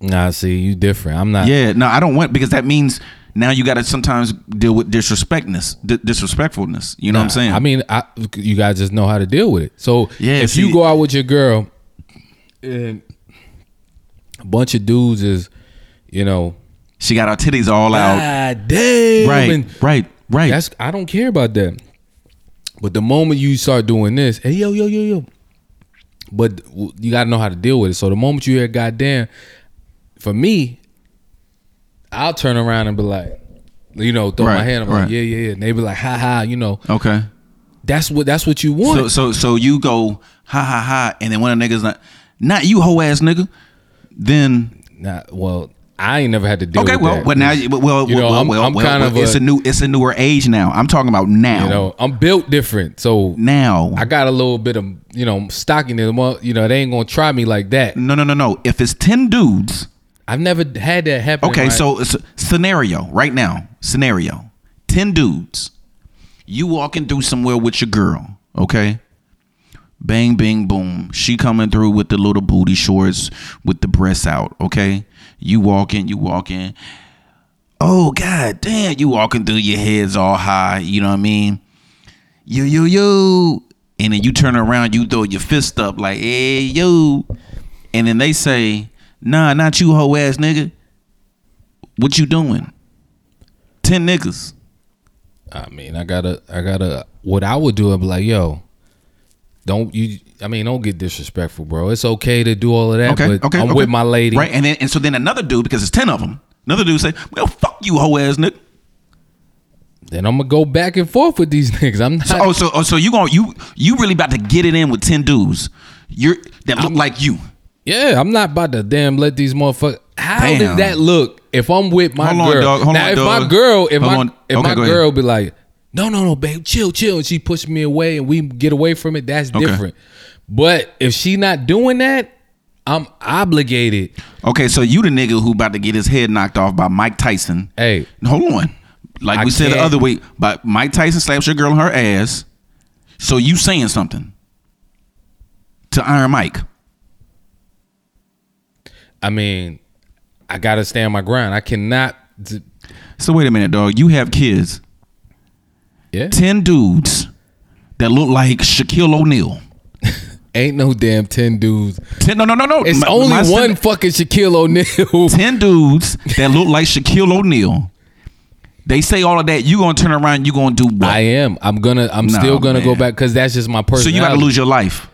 Speaker 2: Nah, see, you different. I'm not.
Speaker 1: Yeah, no, I don't want because that means now you got to sometimes deal with disrespectness, di- disrespectfulness. You know what I'm saying?
Speaker 2: I mean, I, you guys just know how to deal with it. So
Speaker 1: Yeah,
Speaker 2: if
Speaker 1: see-
Speaker 2: you go out with your girl and a bunch of dudes is, you know,
Speaker 1: she got her titties all out.
Speaker 2: ah damn,
Speaker 1: Right,
Speaker 2: and
Speaker 1: right, right.
Speaker 2: that's I don't care about that. But the moment you start doing this, hey yo yo yo yo, but you got to know how to deal with it. So the moment you hear goddamn, for me, I'll turn around and be like, you know, throw my hand. I'm
Speaker 1: right.
Speaker 2: like, yeah yeah yeah. And they be like, ha ha, you know,
Speaker 1: okay.
Speaker 2: that's what that's what you want.
Speaker 1: So so so you go ha ha ha, and then one of the niggas not not you hoe ass nigga. Then
Speaker 2: Nah, well, I ain't never had to deal
Speaker 1: okay,
Speaker 2: with
Speaker 1: well,
Speaker 2: that.
Speaker 1: well now you well
Speaker 2: You know,
Speaker 1: well,
Speaker 2: I'm-
Speaker 1: well,
Speaker 2: I'm
Speaker 1: well,
Speaker 2: kind
Speaker 1: well,
Speaker 2: of
Speaker 1: it's
Speaker 2: a-
Speaker 1: a new it's a newer age now. I'm talking about now.
Speaker 2: you know, I'm built different, so
Speaker 1: now.
Speaker 2: I got a little bit of you know stocking stockiness. Well, You know, they ain't gonna try me like that.
Speaker 1: no no no no. If it's ten dudes.
Speaker 2: I've never had that happen.
Speaker 1: Okay, so it's scenario right now. Scenario: ten dudes. You walking through somewhere with your girl. Okay. Bang, bing, boom. She coming through with the little booty shorts with the breasts out. Okay. You walking, you walking. Oh god damn! You walking through your heads all high. You know what I mean? Yo yo yo. And then you turn around, you throw your fist up like, hey yo. And then they say, Nah, not you, hoe ass nigga. What you doing? Ten niggas.
Speaker 2: I mean, I gotta, I gotta. What I would do, I'd be like, yo, don't you? I mean, don't get disrespectful, bro. It's okay to do all of that,
Speaker 1: Okay,
Speaker 2: but
Speaker 1: okay.
Speaker 2: I'm
Speaker 1: okay.
Speaker 2: with my lady.
Speaker 1: Right, and then and so then another dude, because it's ten of them, another dude say, Well, fuck you, hoe ass nigga.
Speaker 2: then I'm gonna go back and forth with these niggas. I'm not.
Speaker 1: So, oh, so oh, so you gonna you you really about to get it in with ten dudes? You're that look like you.
Speaker 2: yeah, I'm not about to damn let these motherfuckers. How
Speaker 1: Damn.
Speaker 2: does that look if I'm with my
Speaker 1: Hold on,
Speaker 2: girl?
Speaker 1: dog. Hold
Speaker 2: now,
Speaker 1: on,
Speaker 2: if
Speaker 1: dog.
Speaker 2: my girl, if
Speaker 1: Hold
Speaker 2: my
Speaker 1: on.
Speaker 2: if my
Speaker 1: go ahead.
Speaker 2: girl be like, no, no, no, babe, chill, chill, and she push me away and we get away from it, that's
Speaker 1: Okay.
Speaker 2: different. But if she not doing that, I'm obligated.
Speaker 1: Okay, so you the nigga who about to get his head knocked off by Mike Tyson.
Speaker 2: Hey,
Speaker 1: Hold on. Like
Speaker 2: I
Speaker 1: we said the other week, but Mike Tyson slaps your girl in her ass. So you saying something to Iron Mike?
Speaker 2: I mean, I gotta stand my ground. I cannot. d-
Speaker 1: So wait a minute, dog. You have kids.
Speaker 2: Yeah,
Speaker 1: Ten dudes that look like Shaquille O'Neal.
Speaker 2: ain't no damn ten dudes.
Speaker 1: Ten, no, no, no, no.
Speaker 2: It's
Speaker 1: My-
Speaker 2: only
Speaker 1: my
Speaker 2: one fucking Shaquille O'Neal.
Speaker 1: Ten dudes that look like Shaquille O'Neal. They say all of that. You gonna turn around. You gonna do what?
Speaker 2: I am. I'm gonna. I'm still gonna go back because that's just my
Speaker 1: personal
Speaker 2: so
Speaker 1: you got to lose your life.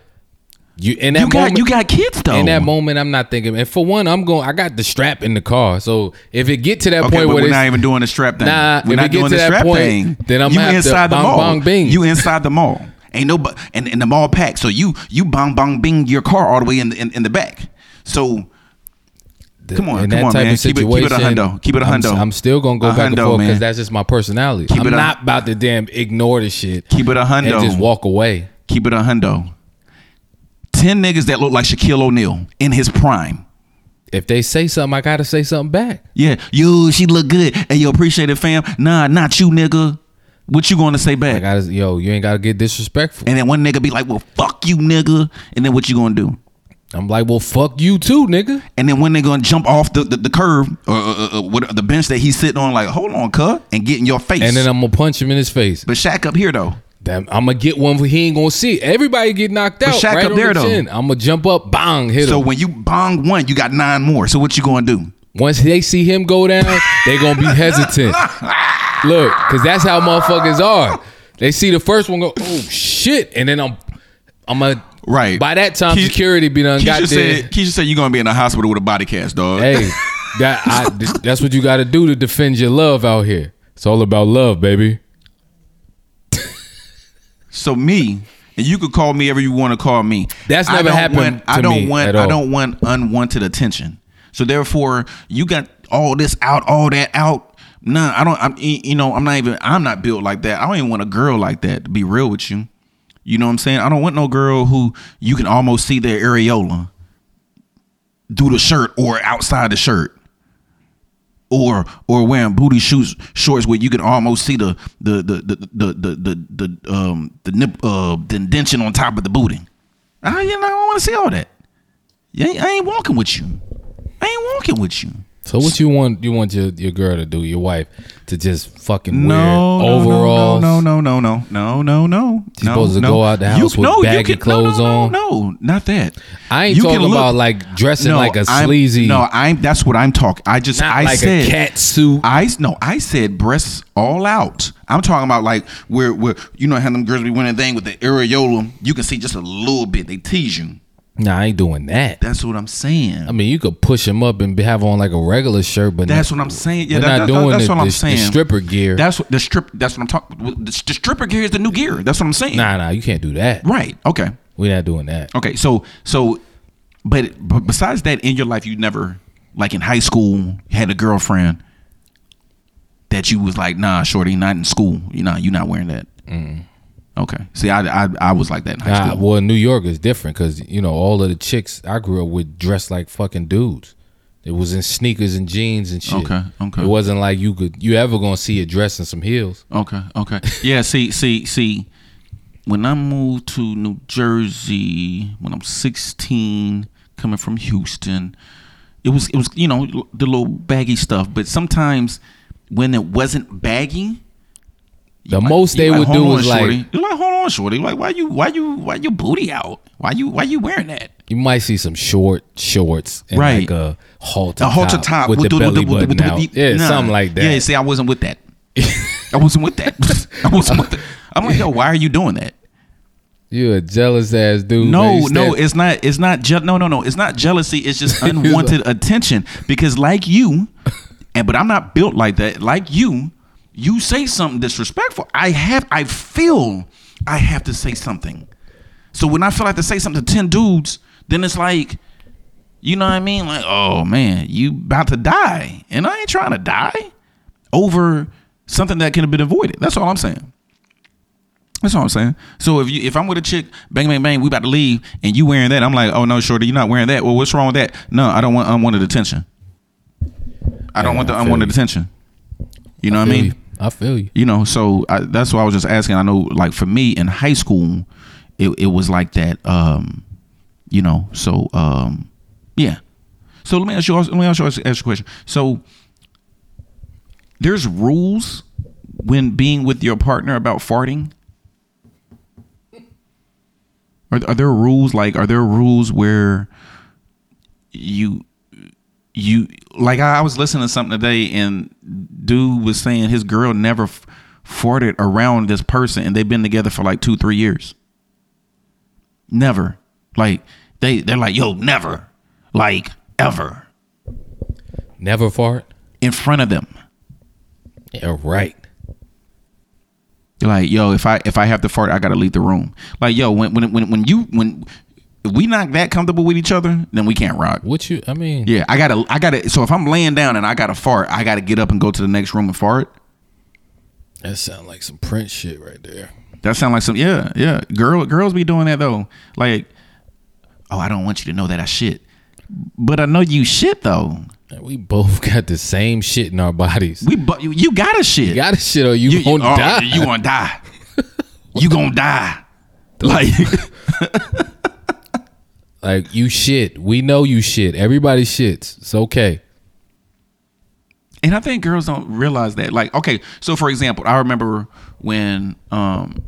Speaker 2: You in that
Speaker 1: You got
Speaker 2: moment.
Speaker 1: you got kids though.
Speaker 2: in that moment, I'm not thinking. And for one, I'm going. I got the strap in the car. So if it get to that
Speaker 1: Okay,
Speaker 2: point
Speaker 1: but
Speaker 2: where
Speaker 1: we're not even doing the strap thing.
Speaker 2: Nah,
Speaker 1: we're not doing the strap
Speaker 2: point,
Speaker 1: thing.
Speaker 2: then I'm
Speaker 1: you
Speaker 2: gonna have to
Speaker 1: inside the
Speaker 2: bong,
Speaker 1: mall.
Speaker 2: bong, bing.
Speaker 1: You inside the mall. Ain't no, and, and the mall packed. So you you bong bong bing your car all the way in the in, in the back. So
Speaker 2: the-
Speaker 1: come on, come on, man. Keep it- keep it a hundo. Keep it a
Speaker 2: I'm-
Speaker 1: hundo.
Speaker 2: I'm, still gonna go
Speaker 1: A
Speaker 2: back and forth because that's just my personality.
Speaker 1: Keep
Speaker 2: I'm
Speaker 1: it a-
Speaker 2: not about to damn ignore the shit.
Speaker 1: keep it a hundo.
Speaker 2: and
Speaker 1: hundo.
Speaker 2: just walk away.
Speaker 1: Keep it a hundo. Ten niggas that look like Shaquille O'Neal in his prime.
Speaker 2: If they say something, I gotta say something back.
Speaker 1: Yeah, yo, she look good. Hey, yo, appreciate it, fam. Nah, not you, nigga. What you gonna say back?
Speaker 2: I gotta, yo, you ain't gotta get disrespectful.
Speaker 1: And then one nigga be like, "Well, fuck you, nigga." And then what you gonna do?
Speaker 2: I'm like, well, fuck you too, nigga.
Speaker 1: And then when they gonna jump off the the, the curve or uh, uh, uh, the bench that he's sitting on, like, hold on, cuh, and get in your face.
Speaker 2: And then I'm gonna punch him in his face.
Speaker 1: but Shaq up here though.
Speaker 2: Damn, I'm gonna get one. For he ain't gonna see. Everybody get knocked out
Speaker 1: Shaq
Speaker 2: right
Speaker 1: up
Speaker 2: on
Speaker 1: there,
Speaker 2: the
Speaker 1: though.
Speaker 2: chin. I'm gonna jump up, bang, hit
Speaker 1: So
Speaker 2: him.
Speaker 1: So when you bong one, you got nine more. So what you gonna do?
Speaker 2: Once they see him go down, they gonna be hesitant. Look, cause that's how motherfuckers are. They see the first one go, oh shit, and then I'm, I'm a
Speaker 1: Right.
Speaker 2: By that time,
Speaker 1: Keisha-
Speaker 2: security be done got
Speaker 1: Keisha
Speaker 2: there.
Speaker 1: said, Keisha said you're gonna be in the hospital with a body cast, dog.
Speaker 2: Hey, that I, that's what you got to do to defend your love out here. It's all about love, baby.
Speaker 1: So me, and you could call me ever you want to call me.
Speaker 2: That's never happened
Speaker 1: Want, I don't
Speaker 2: me
Speaker 1: want. I don't want unwanted attention. So therefore, you got all this out, all that out. Nah, I don't. I'm. You know, I'm not even. I'm not built like that. I don't even want a girl like that. To be real with you, you know what I'm saying. I don't want no girl who you can almost see their areola through the shirt or outside the shirt. Or or wearing booty shorts shorts where you can almost see the the the the the the the, the um the nip uh the indention on top of the booty. I you know I don't want to see all that. I ain't walking with you. I ain't walking with you.
Speaker 2: So what you want? You want your, your girl to do? Your wife to just fucking
Speaker 1: No,
Speaker 2: wear
Speaker 1: no,
Speaker 2: overalls?
Speaker 1: No, no, no, no, no, no, no.
Speaker 2: She's
Speaker 1: no, You
Speaker 2: supposed to
Speaker 1: no.
Speaker 2: go out the house with baggy
Speaker 1: can-
Speaker 2: clothes
Speaker 1: no, no,
Speaker 2: on?
Speaker 1: No, no, not that.
Speaker 2: I ain't
Speaker 1: You
Speaker 2: talking about like dressing
Speaker 1: No,
Speaker 2: like a
Speaker 1: I'm-
Speaker 2: sleazy,
Speaker 1: No, I'm. That's what I'm talking. I just. I
Speaker 2: like
Speaker 1: said.
Speaker 2: a cat suit.
Speaker 1: I no, I said breasts all out. I'm talking about like where where you know how them girls be wearing thing with the areola. You can see just a little bit. They tease you.
Speaker 2: Nah, I ain't doing that.
Speaker 1: That's what I'm saying.
Speaker 2: I mean, you could push him up and have on like a regular shirt, but
Speaker 1: That's
Speaker 2: not-
Speaker 1: what I'm saying. Yeah, that-
Speaker 2: not
Speaker 1: that-
Speaker 2: doing
Speaker 1: that's
Speaker 2: the,
Speaker 1: what I'm
Speaker 2: the-
Speaker 1: saying.
Speaker 2: the stripper gear.
Speaker 1: That's what the strip. That's what I'm talking. The, stripper gear is the new gear. That's what I'm saying.
Speaker 2: nah, nah, you can't do that.
Speaker 1: Right. Okay.
Speaker 2: We're not doing that.
Speaker 1: Okay. So so, but, but besides that, in your life, you never like in high school had a girlfriend that you was like, nah, shorty, not in school. You know, you're not wearing that. Mm. Okay. See, I, I I was like that in high
Speaker 2: Nah,
Speaker 1: school.
Speaker 2: well, New York is different because you know all of the chicks I grew up with dressed like fucking dudes. It was in sneakers and jeans and shit.
Speaker 1: Okay, okay.
Speaker 2: It wasn't like you could you ever gonna see a dress in some heels.
Speaker 1: Okay, okay. Yeah, see, see, see. When I moved to New Jersey when I'm 16, coming from Houston, it was it was you know the little baggy stuff. But sometimes when it wasn't baggy,
Speaker 2: The
Speaker 1: you
Speaker 2: most
Speaker 1: you
Speaker 2: they would
Speaker 1: hold
Speaker 2: do
Speaker 1: on,
Speaker 2: is
Speaker 1: shorty.
Speaker 2: like
Speaker 1: you're like, hold on, shorty. Like, why you, why you, why your booty out? Why you, why you wearing that?
Speaker 2: you might see some short shorts and
Speaker 1: Right.
Speaker 2: like a halter
Speaker 1: A halter
Speaker 2: top,
Speaker 1: top
Speaker 2: with, the, belly button
Speaker 1: with
Speaker 2: out.
Speaker 1: with the-
Speaker 2: yeah,
Speaker 1: nah.
Speaker 2: something like that.
Speaker 1: Yeah, see, I wasn't with that. I wasn't with that. I wasn't with that. I'm like, yo, why are you doing that?
Speaker 2: You a jealous ass dude.
Speaker 1: No,
Speaker 2: You
Speaker 1: no, it's not. It's not. Je- no, no, no. It's not jealousy. It's just unwanted attention. Because like you, and but I'm not built like that. Like you, you say something disrespectful, I have I feel I have to say something. So when I feel like to say something to ten dudes, then it's like, you know what I mean? Like, oh man, you about to die, and I ain't trying to die over something that could have been avoided. That's all I'm saying. That's all I'm saying. So if you if I'm with a chick, bang bang bang, we about to leave, and you wearing that, I'm like, oh no, shorty, you're not wearing that. Well, what's wrong with that? No, I don't want unwanted attention. I don't
Speaker 2: Yeah,
Speaker 1: want the unwanted
Speaker 2: you.
Speaker 1: attention. You know what I mean?
Speaker 2: you. I feel you.
Speaker 1: you know so I, that's why i was just asking. I know like for me in high school it, it was like that um you know so um yeah. So let me ask you let me ask you, ask you a question. So there's rules when being with your partner about farting? Are, are there rules like are there rules where you you like I, was listening to something today and dude was saying his girl never f- farted around this person and they've been together for like two three years. Never. Like they they're like yo never. Like ever.
Speaker 2: Never fart.
Speaker 1: in front of them.
Speaker 2: Yeah, right.
Speaker 1: Like yo if i if i have to fart i gotta leave the room. Like yo when when when, when you when we not that comfortable with each other then we can't rock
Speaker 2: What you? I mean,
Speaker 1: yeah i gotta i gotta so if i'm laying down and i gotta fart i gotta get up and go to the next room and fart
Speaker 2: that sound like some Prince shit right there.
Speaker 1: That sound like some yeah, yeah. Girl girls be doing that though. Like, oh, I don't want you to know that I shit. But I know you shit though.
Speaker 2: We both got the same shit in our bodies.
Speaker 1: We but you, you gotta shit.
Speaker 2: You gotta shit or you,
Speaker 1: you,
Speaker 2: gonna
Speaker 1: oh,
Speaker 2: die.
Speaker 1: You gonna die. you gonna die. Like
Speaker 2: like you shit. We know you shit. Everybody shits. It's okay.
Speaker 1: and I think girls don't realize that. Like, okay, so for example, I remember when um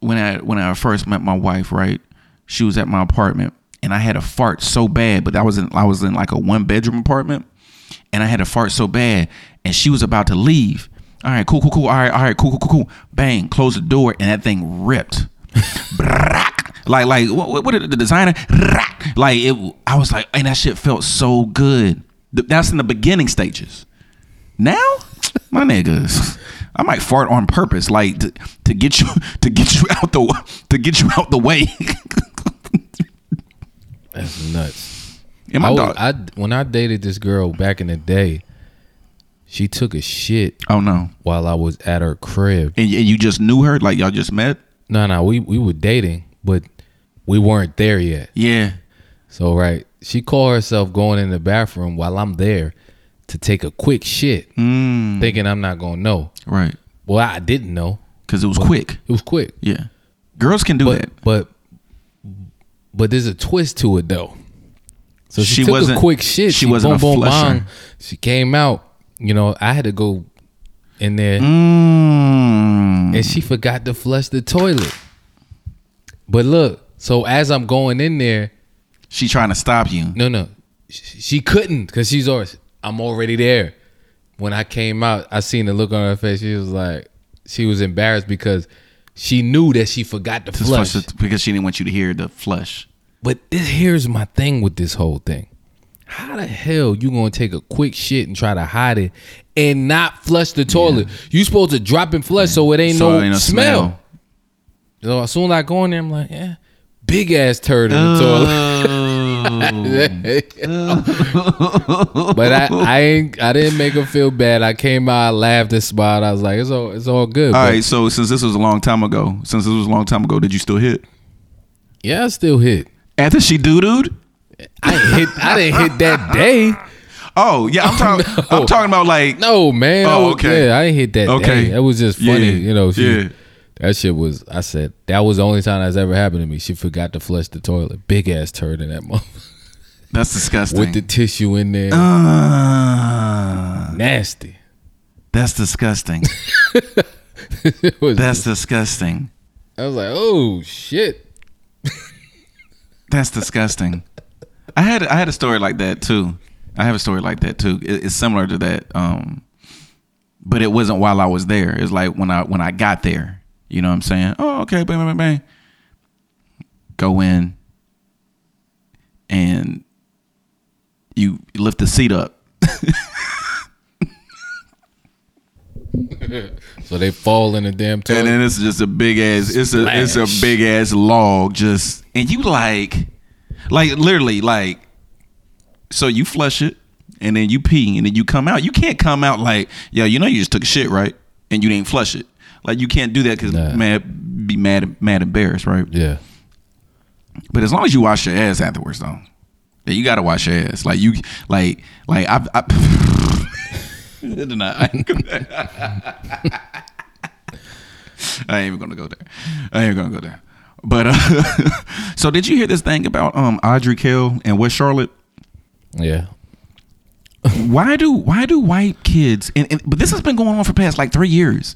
Speaker 1: when I when I first met my wife, right? She was at my apartment and I had a fart so bad, but I was in I was in like a one bedroom apartment and I had a fart so bad and she was about to leave. All right, cool, cool, cool. All right, all right, cool, cool, cool, cool. Bang, close the door and that thing ripped. Like like what, what, what did the designer like it I was like and that shit felt so good. That's in the beginning stages. Now, my niggas, I might fart on purpose, like to, to get you to get you out the to get you out the way.
Speaker 2: That's nuts.
Speaker 1: and my
Speaker 2: I,
Speaker 1: dog.
Speaker 2: I when I dated this girl back in the day, she took a shit
Speaker 1: oh no,
Speaker 2: while I was at her crib.
Speaker 1: and, and you just knew her, like y'all just met.
Speaker 2: No, no, we we were dating, but we weren't there yet.
Speaker 1: Yeah,
Speaker 2: So right, she called herself going in the bathroom while I'm there to take a quick shit,
Speaker 1: mm,
Speaker 2: thinking I'm not gonna know.
Speaker 1: right.
Speaker 2: Well, I didn't know.
Speaker 1: Because it was quick.
Speaker 2: It was quick.
Speaker 1: Yeah, girls can do
Speaker 2: but
Speaker 1: that.
Speaker 2: but but there's a twist to it though. So she,
Speaker 1: She
Speaker 2: took
Speaker 1: wasn't-
Speaker 2: a quick shit.
Speaker 1: she wasn't a
Speaker 2: boom, boom,
Speaker 1: flusher.
Speaker 2: bang. She came out. You know, I had to go in there,
Speaker 1: Mm.
Speaker 2: and she forgot to flush the toilet. But look, so as I'm going in there,
Speaker 1: She trying to stop you.
Speaker 2: no, no, she, couldn't because she's always. I'm already there. When I came out, I seen the look on her face. She was like, she was embarrassed because she knew that she forgot to
Speaker 1: To
Speaker 2: flush.
Speaker 1: flush because she didn't want you to hear the flush.
Speaker 2: But this, here's my thing with this whole thing. How the hell you gonna take a quick shit and try to hide it and not flush the toilet? You supposed to drop and flush so it ain't,
Speaker 1: So
Speaker 2: no,
Speaker 1: ain't no
Speaker 2: smell.
Speaker 1: smell.
Speaker 2: So as soon as I go in there, I'm like, yeah, big ass turd in the toilet. Oh. but I, I ain't, I didn't make her feel bad. I came out, I laughed and smiled. I was like, it's all, it's all good.
Speaker 1: All right, so since this was a long time ago, since this was a long time ago, did you still hit?
Speaker 2: Yeah, I still hit.
Speaker 1: After she doo dooed?
Speaker 2: I hit. I didn't hit that day.
Speaker 1: Oh yeah, I'm talking.
Speaker 2: No.
Speaker 1: I'm talking about like
Speaker 2: No, man.
Speaker 1: Oh,
Speaker 2: was-
Speaker 1: okay.
Speaker 2: Yeah, I ain't hit that
Speaker 1: Okay.
Speaker 2: day. That was just funny.
Speaker 1: Yeah,
Speaker 2: You know, she,
Speaker 1: yeah.
Speaker 2: that shit was, I said, that was the only time that's ever happened to me. She forgot to flush the toilet. Big ass turd in that mother
Speaker 1: that's disgusting.
Speaker 2: with the tissue in there.
Speaker 1: Uh,
Speaker 2: Nasty.
Speaker 1: that's disgusting. That's disgusting.
Speaker 2: I was like, oh, shit.
Speaker 1: That's disgusting. I had I had a story like that too. I have a story like that too. It's similar to that. Um, but it wasn't while I was there. It's like when I when I got there. You know what I'm saying? Oh, okay, bang, bang, bang, bang. Go in, and you lift the seat up.
Speaker 2: so they fall in the damn
Speaker 1: and then it's just a big ass. It's a it's a big ass log. Just and you like, like literally like. So you flush it, and then you pee, and then you come out. You can't come out like, yo, you know, you just took a shit, right? And you didn't flush it. Like you can't do that because
Speaker 2: Nah.
Speaker 1: mad, be mad, mad embarrassed, right?
Speaker 2: yeah.
Speaker 1: But as long as you wash your ass afterwards, though, yeah, you gotta wash your ass. Like you, like, like I, I, I, ain't gonna- I ain't even gonna go there. I ain't gonna go there. But uh, so, did you hear this thing about um Ardrey Kell and West Charlotte?
Speaker 2: Yeah.
Speaker 1: why do why do white kids and, and but this has been going on for past like three years.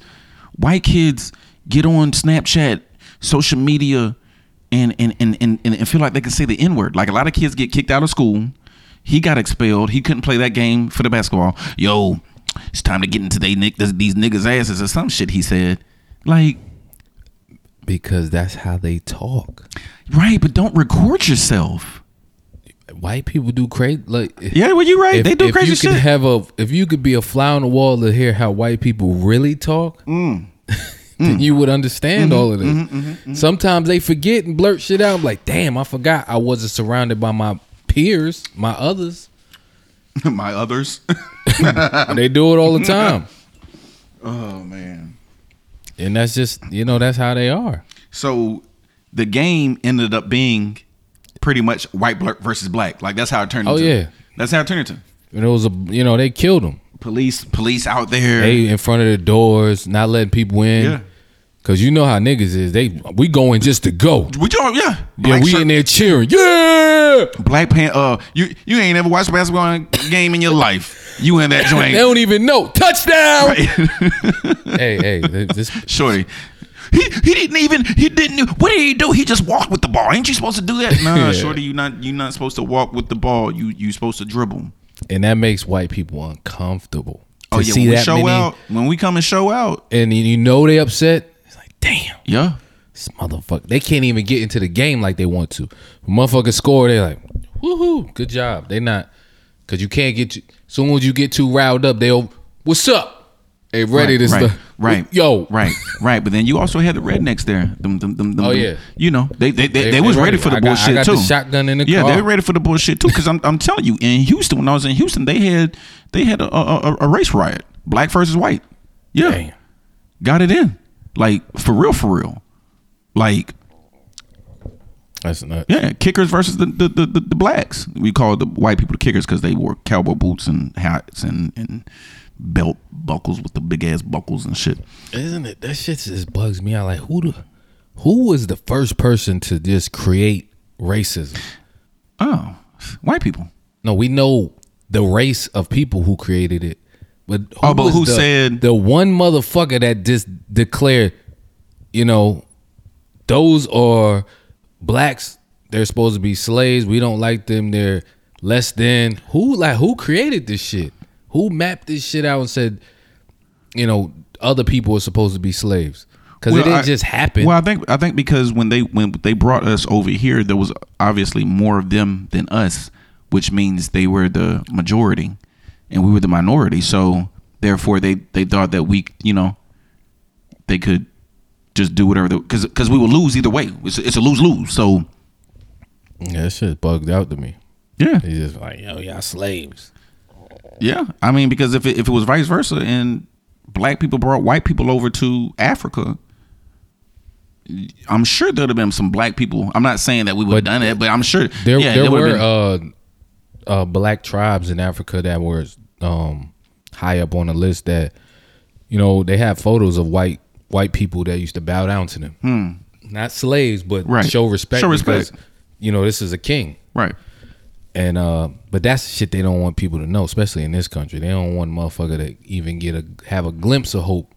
Speaker 1: White kids get on snapchat social media and and and, and, and feel like they can say the n-word. Like a lot of kids get kicked out of school. He got expelled. He couldn't play that game for the basketball. Yo it's time to get into they nick these niggas asses or some shit he said. Like
Speaker 2: Because that's how they talk.
Speaker 1: right but don't record yourself
Speaker 2: White people do crazy. Like
Speaker 1: yeah well you right
Speaker 2: if,
Speaker 1: they do
Speaker 2: if
Speaker 1: crazy
Speaker 2: you
Speaker 1: shit
Speaker 2: could have a if you could be a fly on the wall to hear how white people really talk,
Speaker 1: Mm.
Speaker 2: then you would understand
Speaker 1: Mm-hmm,
Speaker 2: all of this. Sometimes they forget and blurt shit out. I'm like, damn, I forgot I wasn't surrounded by my peers, my others.
Speaker 1: my others
Speaker 2: they do it all the time,
Speaker 1: oh man
Speaker 2: and that's just you know that's how they are.
Speaker 1: So the game ended up being pretty much white versus black. Like that's how it turned
Speaker 2: Oh,
Speaker 1: into.
Speaker 2: yeah.
Speaker 1: That's how it turned into.
Speaker 2: And it was a you know they killed them.
Speaker 1: Police police out there.
Speaker 2: They in front of the doors, not letting people in.
Speaker 1: Yeah.
Speaker 2: Cause you know how niggas is. They we going just to go.
Speaker 1: We all yeah.
Speaker 2: Yeah,
Speaker 1: Black
Speaker 2: we
Speaker 1: shirt-
Speaker 2: in there cheering. Yeah.
Speaker 1: black pant uh you you ain't ever watched a basketball game in your life. You in that joint?
Speaker 2: They don't even know. Touchdown. hey, hey, this
Speaker 1: Shorty. He, he didn't even he didn't what did he do? He just walked with the ball. Ain't you supposed to do that? Nah,
Speaker 2: Yeah.
Speaker 1: shorty, you not you not supposed to walk with the ball. You you supposed to dribble.
Speaker 2: and that makes white people uncomfortable.
Speaker 1: Oh
Speaker 2: To
Speaker 1: yeah,
Speaker 2: see
Speaker 1: when we show
Speaker 2: many-
Speaker 1: out, when we come and show out,
Speaker 2: and you know they upset. It's like, damn,
Speaker 1: yeah.
Speaker 2: this motherfucker. They can't even get into the game like they want to. When motherfuckers score, they're like, woohoo, good job. They not because you can't get. You soon as you get too riled up, they'll, what's up? They ready
Speaker 1: right,
Speaker 2: to
Speaker 1: right,
Speaker 2: start.
Speaker 1: right,
Speaker 2: yo,
Speaker 1: right, right. But then you also had the rednecks there. Them, them, them,
Speaker 2: Oh, yeah.
Speaker 1: you know they they they, they,
Speaker 2: They-
Speaker 1: was ready
Speaker 2: ready.
Speaker 1: for the
Speaker 2: I got- I
Speaker 1: bullshit
Speaker 2: got
Speaker 1: too.
Speaker 2: the shotgun in the
Speaker 1: yeah,
Speaker 2: car.
Speaker 1: they were ready for the bullshit too. Because I'm I'm telling you, in Houston, when I was in Houston, they had they had a a, a, a race riot, black versus white. Yeah,
Speaker 2: Damn.
Speaker 1: got it in like for real, for real. Like
Speaker 2: That's nuts.
Speaker 1: yeah, kickers versus the the, the, the, the blacks. We call the white people the kickers because they wore cowboy boots and hats and and belt buckles with the big ass buckles and shit.
Speaker 2: Isn't it? That shit just bugs me out. Like who the, who was the first person to just create racism?
Speaker 1: Oh, white people.
Speaker 2: No, we know the race of people who created it, but who
Speaker 1: Oh, but who
Speaker 2: the,
Speaker 1: said-
Speaker 2: the one motherfucker that just declared, you know, those are blacks. They're supposed to be slaves. We don't like them. They're less than. Who like who created this shit? Who mapped this shit out and said, you know, other people are supposed to be slaves? Because
Speaker 1: Well,
Speaker 2: it didn't
Speaker 1: I-
Speaker 2: just happen.
Speaker 1: Well, I think I think because when they when they brought us over here, there was obviously more of them than us, which means they were the majority, and we were the minority. So therefore, they they thought that we, you know, they could just do whatever because because we would lose either way. It's a, it's a lose lose. So
Speaker 2: yeah, that shit bugged out to me.
Speaker 1: yeah,
Speaker 2: He's just like, yo, y'all slaves.
Speaker 1: Yeah. I mean, because if it, if it was vice versa and black people brought white people over to Africa. I'm sure there'd have been some black people. I'm not saying that we would have done it, but I'm sure
Speaker 2: There,
Speaker 1: yeah,
Speaker 2: there
Speaker 1: would've
Speaker 2: were
Speaker 1: been-
Speaker 2: uh, uh, black tribes in Africa that were um, high up on the list. That you know they have photos of white white people that used to bow down to them, not slaves, but
Speaker 1: Hmm. Right.
Speaker 2: show respect.
Speaker 1: Show
Speaker 2: because,
Speaker 1: respect.
Speaker 2: you know, this is a king,
Speaker 1: right.
Speaker 2: And uh, but that's shit they don't want people to know, especially in this country. They don't want motherfucker to even get a have a glimpse of hope.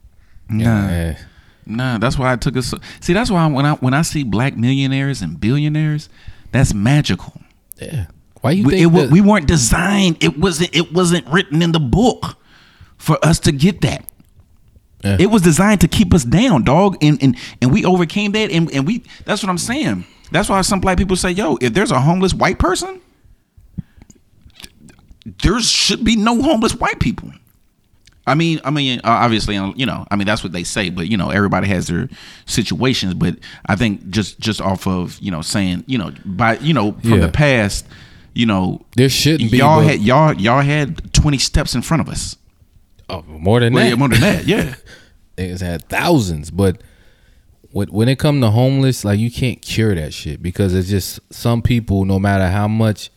Speaker 1: Nah.
Speaker 2: Yeah.
Speaker 1: Nah, that's why I took it. So, see, that's why when I when I see black millionaires and billionaires, that's magical.
Speaker 2: yeah. Why you
Speaker 1: We,
Speaker 2: think
Speaker 1: it, wa- we weren't designed. It wasn't. It wasn't written in the book for us to get that.
Speaker 2: Yeah.
Speaker 1: It was designed to keep us down, dog, and and and we overcame that, and and we. That's what I'm saying. That's why some black people say, "Yo, if there's a homeless white person, there should be no homeless white people." I mean, I mean, uh, obviously, uh, you know, I mean, that's what they say, but you know, everybody has their situations. But I think just just off of you know saying you know by you know from
Speaker 2: Yeah.
Speaker 1: the past, you know,
Speaker 2: There shouldn't be,
Speaker 1: y'all had y'all y'all had twenty steps in front of us.
Speaker 2: Oh, more than
Speaker 1: Well,
Speaker 2: that.
Speaker 1: yeah, more than that, yeah.
Speaker 2: niggas had thousands, but when when it come to homeless, like you can't cure that shit because it's just some people, no matter how much,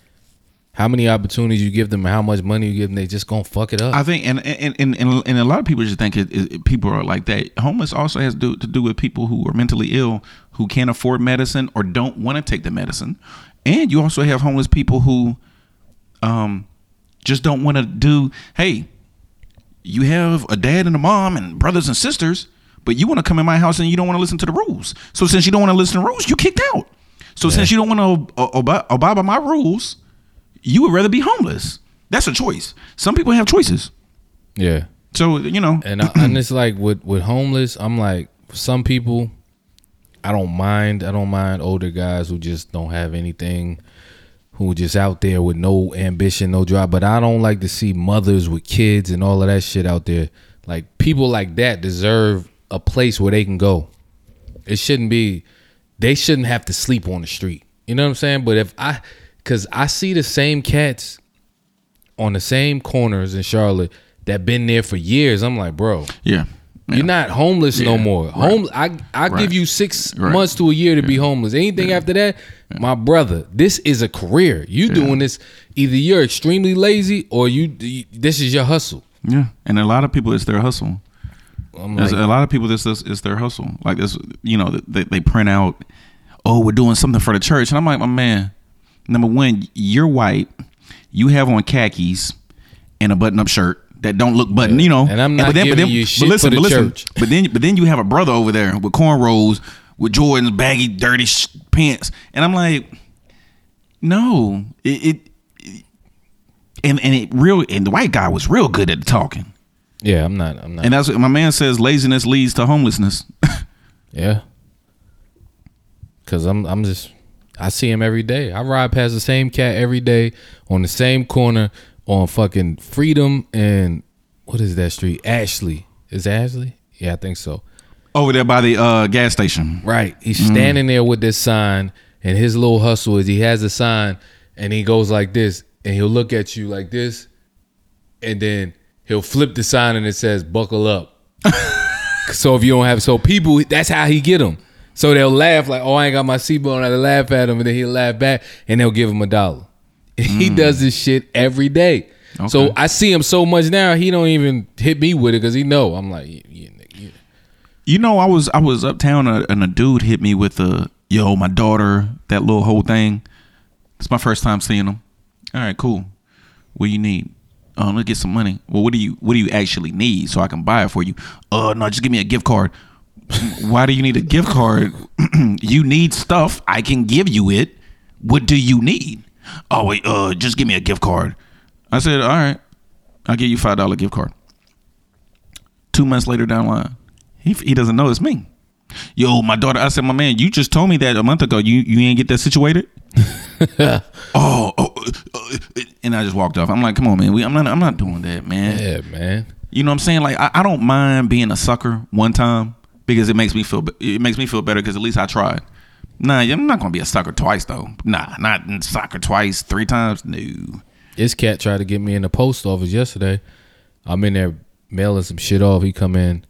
Speaker 2: how many opportunities you give them, and how much money you give them, they just gonna fuck it up.
Speaker 1: I think, and and, and and and a lot of people just think it, it, people are like that. Homeless also has to do, to do with people who are mentally ill, who can't afford medicine or don't want to take the medicine, and you also have homeless people who, um, just don't want to do. Hey, you have a dad and a mom and brothers and sisters, but you want to come in my house and you don't want to listen to the rules. So since you don't want to listen to the rules, you kicked out. So since you don't want to abide, abide by my rules, you would rather be homeless. That's a choice. Some people have choices.
Speaker 2: yeah,
Speaker 1: So you know,
Speaker 2: and I, and it's like with with homeless, I'm like some people, I don't mind. I don't mind older guys who just don't have anything, who just out there with no ambition, no drive. But I don't like to see mothers with kids and all of that shit out there. Like people like that deserve a place where they can go. It shouldn't be. They shouldn't have to sleep on the street. You know what I'm saying? But if I, because I see the same cats on the same corners in Charlotte that been there for years. I'm like, bro,
Speaker 1: yeah, yeah.
Speaker 2: you're not homeless no more.
Speaker 1: right.
Speaker 2: Home, I I
Speaker 1: Right.
Speaker 2: give you six
Speaker 1: Right.
Speaker 2: months to a year to be homeless. Anything after that, my brother, this is a career. You doing this? Either you're extremely lazy or you. you- This is your hustle.
Speaker 1: yeah. And a lot of people, it's their hustle.
Speaker 2: Like,
Speaker 1: a lot of people, this is it's their hustle. Like this, you know, they, they print out, oh, we're doing something for the church, and I'm like, my man, number one, you're white, you have on khakis and a button-up shirt that don't look button, you know.
Speaker 2: And I'm not giving you shit for the church.
Speaker 1: But then, but then you have a brother over there with cornrows, with Jordans, baggy, dirty sh- pants, and I'm like, no, it, it, it- and and it real, and the white guy was real good at talking,
Speaker 2: yeah, I'm not. I'm not.
Speaker 1: and that's what my man says. Laziness leads to homelessness.
Speaker 2: Yeah. Cause I'm I'm just I see him every day. I ride past the same cat every day on the same corner on fucking Freedom and what is that street? Ashley. Is it Ashley? Yeah, I think so.
Speaker 1: over there by the uh, gas station.
Speaker 2: Right. He's standing there with this sign and his little hustle is he has a sign and he goes like this and he'll look at you like this and then he'll flip the sign and it says buckle up. so if you don't have so people that's how he get them. So they'll laugh like, "Oh, I ain't got my seatbelt on." I laugh at him and then he'll laugh back and they'll give him a dollar. He does this shit every day. So I see him so much now, he don't even hit me with it because he know I'm like, yeah, yeah, yeah.
Speaker 1: You know, I was I was uptown uh, and a dude hit me with a yo, my daughter, that little whole thing. It's my first time seeing him. All right, cool. What do you need? Um, let's get some money. Well, what do you what do you actually need so I can buy it for you? Uh, no, just give me a gift card. Why do you need a gift card? you need stuff. I can give you it. What do you need? Oh wait, uh, just give me a gift card. I said, all right, I'll give you five dollar gift card. Two months later down the line, he he doesn't know it's me. Yo, my daughter. I said, my man, you just told me that a month ago. You you ain't get that situated. oh, oh, uh, and I just walked off. I'm like, come on, man. We, I'm not I'm not doing that, man.
Speaker 2: Yeah, man.
Speaker 1: You know what I'm saying? Like I, I don't mind being a sucker one time because it makes me feel it makes me feel better because at least I tried. Nah, I'm not gonna be a sucker twice though. Nah, not in sucker twice, three times. No.
Speaker 2: This cat tried to get me in the post office yesterday. I'm in there mailing some shit off. He come in,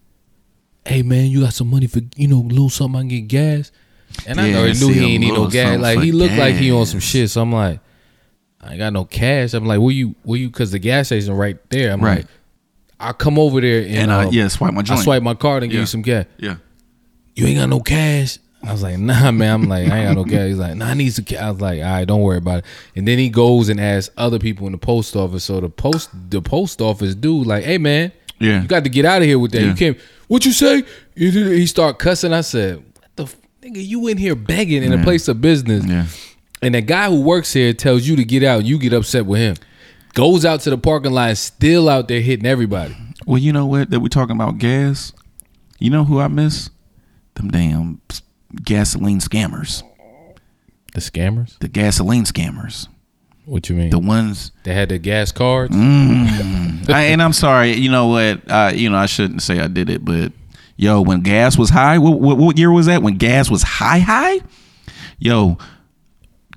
Speaker 2: hey man, you got some money for you know a little something I can get gas. And I
Speaker 1: Yeah,
Speaker 2: already knew he ain't need no gas. Like he looked like he on some shit. So I'm like, I ain't got no cash. I'm like, where you where you? Cause the gas station right there. I'm
Speaker 1: Right.
Speaker 2: like, I'll come over there and,
Speaker 1: And uh,
Speaker 2: um,
Speaker 1: yeah, swipe my
Speaker 2: I swipe my card and give you some gas.
Speaker 1: Yeah.
Speaker 2: You ain't got no cash. I was like, nah, man. I'm like, I ain't got no cash. He's like, nah, I need some cash. I was like, all right, don't worry about it. And then he goes and asks other people in the post office. So the post the post office dude, like, hey man,
Speaker 1: Yeah.
Speaker 2: you got to get out of here with that.
Speaker 1: Yeah.
Speaker 2: You can't. What you say? He start cussing. I said, what the f- nigga? You in here begging in a place of business,
Speaker 1: Yeah.
Speaker 2: and the guy who works here tells you to get out. You get upset with him. Goes out to the parking lot, still out there hitting everybody.
Speaker 1: Well, you know what? That we talking about gas. You know who I miss? Them damn gasoline scammers.
Speaker 2: The scammers.
Speaker 1: The gasoline scammers.
Speaker 2: What you mean?
Speaker 1: The ones
Speaker 2: they had the gas cards.
Speaker 1: Mm. I, and I'm sorry, you know what? I, you know, I shouldn't say I did it, but yo, when gas was high, what, what, what year was that? When gas was high, high? Yo,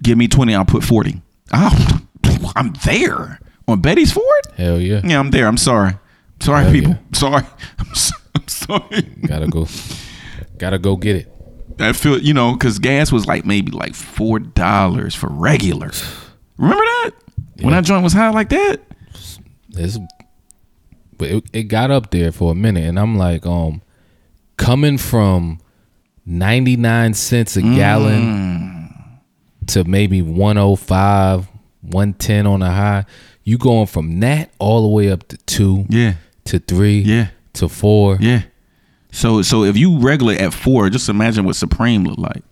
Speaker 1: give me 20, I'll put 40. Oh, I'm there on Beatties Ford.
Speaker 2: Hell yeah.
Speaker 1: Yeah, I'm there. I'm sorry. Sorry,
Speaker 2: Hell
Speaker 1: people.
Speaker 2: yeah.
Speaker 1: Sorry. I'm, so, I'm sorry.
Speaker 2: Gotta go. gotta go get it.
Speaker 1: I feel you know because gas was like maybe like four dollars for regular. Remember that when
Speaker 2: Yeah.
Speaker 1: that joint was high like that?
Speaker 2: It's, but it, it got up there for a minute, and I'm like, um, coming from 99 cents a gallon to maybe 105, 110 on a high. You going from that all the way up to two,
Speaker 1: Yeah,
Speaker 2: to three,
Speaker 1: yeah,
Speaker 2: to four.
Speaker 1: yeah. So so if you regular at four, just imagine what Supreme looked like,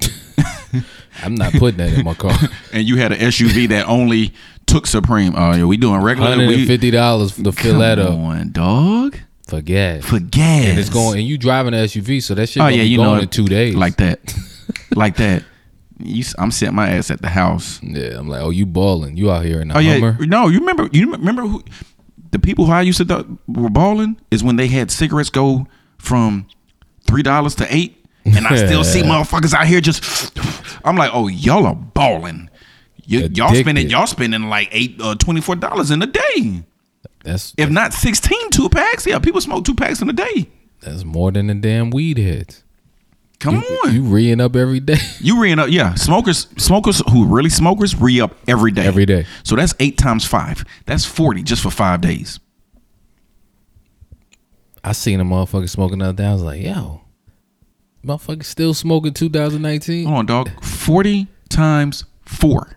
Speaker 2: I'm not putting that in my car.
Speaker 1: and you had an SUV that only took Supreme. Oh yeah, we doing regular.
Speaker 2: Hundred and fifty dollars to fill that up
Speaker 1: on, dog.
Speaker 2: for gas.
Speaker 1: For gas,
Speaker 2: and it's going, and you driving an SUV, so that shit
Speaker 1: Oh yeah,
Speaker 2: be
Speaker 1: you
Speaker 2: going
Speaker 1: know,
Speaker 2: in two days.
Speaker 1: like that, like that. You, I'm sitting my ass at the house.
Speaker 2: yeah, I'm like, oh, you balling? You out here in the
Speaker 1: Oh yeah, no, you remember? You remember who? The people who I used to th- were balling is when they had cigarettes go from three dollars to eight, and I still see motherfuckers out here just. I'm like, oh, y'all are balling. Y- y'all spending y'all spending like eight uh, twenty four dollars in a day,
Speaker 2: That's
Speaker 1: if not 16 two packs. Yeah, people smoke two packs in a day.
Speaker 2: that's more than the damn weed heads.
Speaker 1: Come on,
Speaker 2: You reeing up every day.
Speaker 1: You re up, yeah. Smokers, smokers who really smokers re up every day.
Speaker 2: Every day.
Speaker 1: So that's eight times five. That's forty just for five days.
Speaker 2: I seen a motherfucker smoking the other day. I was like, yo, motherfucker still smoking 2019.
Speaker 1: Hold on, dog. Forty times four.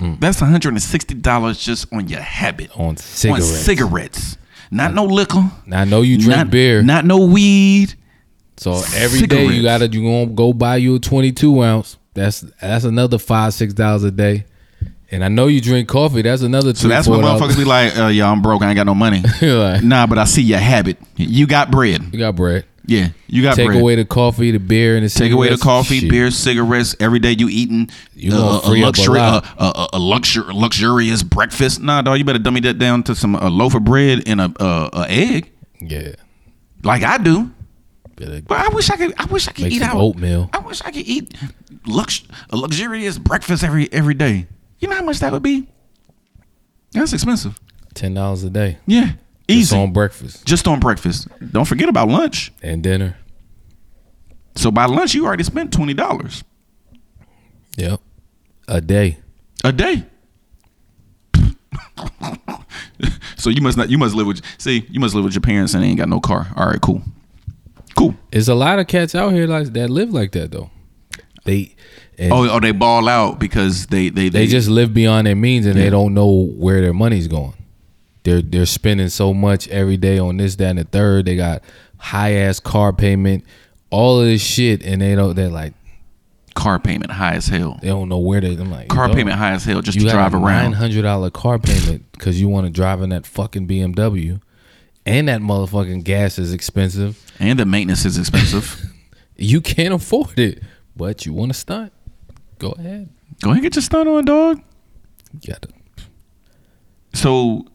Speaker 2: Mm.
Speaker 1: That's one hundred and sixty dollars just on your habit.
Speaker 2: On cigarettes.
Speaker 1: On cigarettes. Not no liquor.
Speaker 2: Now I know you drink
Speaker 1: not,
Speaker 2: beer,
Speaker 1: Not no weed.
Speaker 2: So every day you gotta you gonna go buy you a 22 ounce. That's that's another five six dollars a day. And I know you drink coffee. That's another
Speaker 1: So that's what
Speaker 2: dollars.
Speaker 1: motherfuckers be like, uh, "Yeah, I'm broke. I ain't got no money."
Speaker 2: Like,
Speaker 1: nah, but I see your habit. You got bread.
Speaker 2: you got bread.
Speaker 1: Yeah, you got bread.
Speaker 2: Take
Speaker 1: bread.
Speaker 2: away the coffee, the beer, and the
Speaker 1: Take away the coffee,
Speaker 2: Shit.
Speaker 1: beer, cigarettes. Every day you eating
Speaker 2: You
Speaker 1: uh, a
Speaker 2: up a
Speaker 1: luxury, a, a, a, luxur- luxurious breakfast. Nah, dog, you better dummy that down to some a loaf of bread and a, a, a egg,
Speaker 2: Yeah.
Speaker 1: like I do.
Speaker 2: Better
Speaker 1: But I wish I could. I wish I could eat out.
Speaker 2: oatmeal.
Speaker 1: I wish I could eat lux a luxurious breakfast every every day. You know how much that would be? That's expensive.
Speaker 2: ten dollars a day.
Speaker 1: Yeah, easy.
Speaker 2: Just on breakfast
Speaker 1: Just on breakfast. Don't forget about lunch.
Speaker 2: and dinner.
Speaker 1: So by lunch, you already spent twenty dollars
Speaker 2: Yep. A day.
Speaker 1: a day. so you must not. You must live with. See, you must live with your parents and they ain't got no car. All right, cool, cool.
Speaker 2: There's a lot of cats out here like that live like that though. They and
Speaker 1: Oh, oh, they ball out because they they
Speaker 2: they just live beyond their means and
Speaker 1: Yeah.
Speaker 2: they don't know where their money's going. They're they're spending so much every day on this, that, and the third. They got high ass car payment, all of this shit, and they don't. They're like
Speaker 1: car payment high as hell.
Speaker 2: they don't know where they. I'm like
Speaker 1: Car payment high as hell just
Speaker 2: You
Speaker 1: to drive
Speaker 2: a
Speaker 1: around.
Speaker 2: hundred dollar car payment because you want to drive in that fucking BMW, and that motherfucking gas is expensive.
Speaker 1: And the maintenance is expensive.
Speaker 2: You can't afford it, but you want to stunt. Go ahead.
Speaker 1: Go ahead and get your stunt on, dog.
Speaker 2: You got to
Speaker 1: So,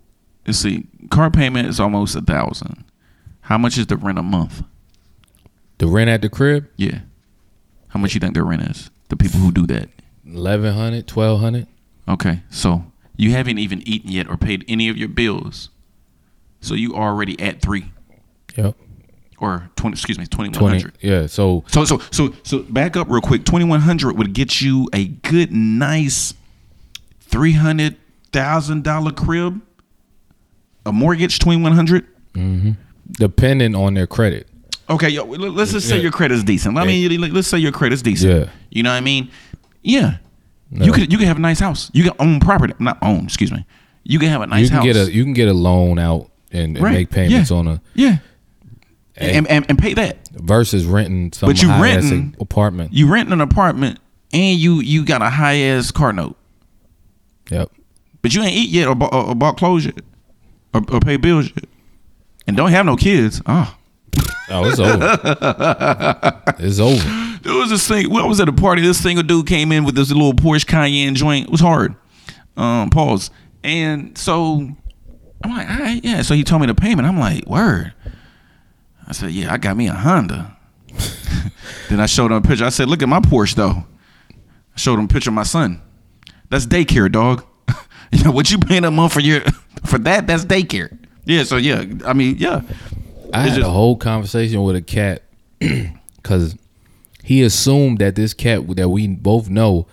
Speaker 1: let's see. Car payment is almost a thousand. How much is the rent a month?
Speaker 2: the rent at the crib.
Speaker 1: Yeah. How much you think the rent is? The people who do that.
Speaker 2: 1100 1200
Speaker 1: Okay. So you haven't even eaten yet or paid any of your bills. So you already at three
Speaker 2: Yep.
Speaker 1: or twenty. Excuse me, twenty one
Speaker 2: 20
Speaker 1: hundred.
Speaker 2: yeah so
Speaker 1: So so so so back up real quick. Twenty one hundred would get you a good, nice three hundred thousand dollar crib. A mortgage twenty one hundred. Mm-hmm.
Speaker 2: depending on their credit
Speaker 1: Okay, yo, let- let's just say
Speaker 2: Yeah.
Speaker 1: your credit's decent. I mean, let's say your credit's decent.
Speaker 2: Yeah.
Speaker 1: You know what I mean? Yeah.
Speaker 2: No.
Speaker 1: You could you could have a nice house. You can own property. Not own, excuse me. You can have a nice
Speaker 2: you can
Speaker 1: house.
Speaker 2: get a you can get a loan out and, and
Speaker 1: Right.
Speaker 2: make payments
Speaker 1: Yeah.
Speaker 2: on a
Speaker 1: yeah.
Speaker 2: Hey.
Speaker 1: And, and and pay that.
Speaker 2: versus renting some
Speaker 1: But you renting-
Speaker 2: apartment
Speaker 1: You rent an apartment and you you got a high ass car note,
Speaker 2: yep
Speaker 1: but you ain't eat yet or, bought- or, or bought clothes yet, or, or pay bills yet, and don't have no kids. Oh,
Speaker 2: oh it's over it's over
Speaker 1: there was this thing. Well, I was at a party. This single dude came in with this little Porsche Cayenne joint. It was hard. Um, pause. And so I'm like, all right, yeah. So he told me the payment. I'm like, word. I said, yeah, I got me a Honda. then I showed him a picture. I said, look at my Porsche though. I showed him a picture of my son. That's daycare, dog. you know what you paying a month for your for that? That's daycare. Yeah. So yeah, I mean, yeah.
Speaker 2: I
Speaker 1: It's
Speaker 2: had
Speaker 1: just-
Speaker 2: a whole conversation with a cat because he assumed that this cat that we both know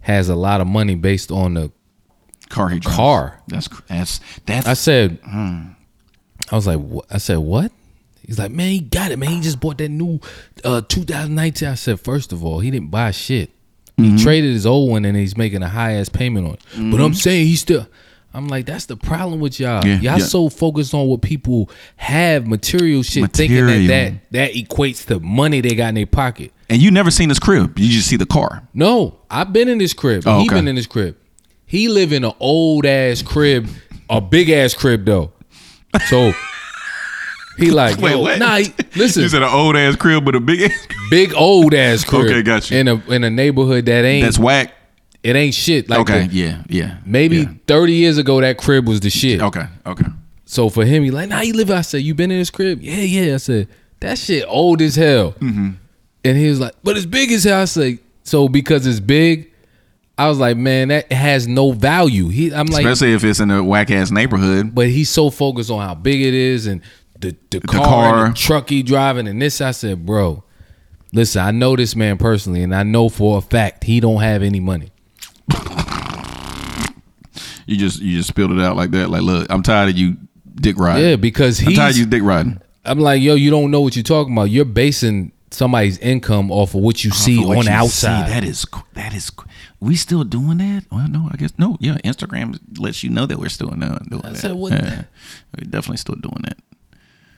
Speaker 2: has a lot of money based on the
Speaker 1: Car he drives.
Speaker 2: car.
Speaker 1: That's that's that's.
Speaker 2: I said,
Speaker 1: Hmm.
Speaker 2: I was like, what? I said, what? He's like, man, he got it, man. He just bought that new uh 2019. I said, first of all, he didn't buy shit. He
Speaker 1: Mm-hmm.
Speaker 2: traded his old one and he's making a high ass payment on it. But I'm saying he still. I'm like, that's the problem with y'all.
Speaker 1: Yeah,
Speaker 2: y'all
Speaker 1: yeah.
Speaker 2: so focused on what people have, material shit, thinking that, that that equates to money they got in their pocket.
Speaker 1: and you never seen his crib. You just see the car.
Speaker 2: No, I've been in this crib.
Speaker 1: Oh,
Speaker 2: He
Speaker 1: okay.
Speaker 2: been in this crib. He live in an old ass crib, a big ass crib though. So he like,
Speaker 1: Wait,
Speaker 2: yo,
Speaker 1: what?
Speaker 2: nah, he- listen,
Speaker 1: You said an old ass crib with a big ass.
Speaker 2: big old ass crib.
Speaker 1: Okay, got you.
Speaker 2: In a in a neighborhood that ain't
Speaker 1: That's whack.
Speaker 2: it ain't shit. Like
Speaker 1: Okay.
Speaker 2: the-
Speaker 1: yeah. Yeah.
Speaker 2: maybe
Speaker 1: Yeah.
Speaker 2: thirty years ago that crib was the shit.
Speaker 1: Okay. Okay.
Speaker 2: So for him, he like, nah, you live. I said, you been in this crib? Yeah, yeah. I said, that shit old as hell.
Speaker 1: Mm-hmm.
Speaker 2: And he was like, but it's big as hell. I said, so because it's big, I was like, man, that has no value. He, I'm like,
Speaker 1: Especially if it's in a whack ass neighborhood.
Speaker 2: but he's so focused on how big it is and the the car,
Speaker 1: car.
Speaker 2: and the truck he driving and this. I said, bro, listen, I know this man personally, and I know for a fact he don't have any money.
Speaker 1: You just you just spilled it out like that. Like, look, I'm tired of you dick riding.
Speaker 2: Yeah, because
Speaker 1: I'm
Speaker 2: he's.
Speaker 1: tired of you dick riding.
Speaker 2: I'm like, yo, you don't know what you're talking about. You're basing somebody's income off of what you see
Speaker 1: what
Speaker 2: on the
Speaker 1: you
Speaker 2: outside.
Speaker 1: See, that is that is. We still doing that? Well, no, I guess no. Yeah, Instagram lets you know that we're still doing, doing that.
Speaker 2: said, what-
Speaker 1: Yeah. We're definitely still doing that.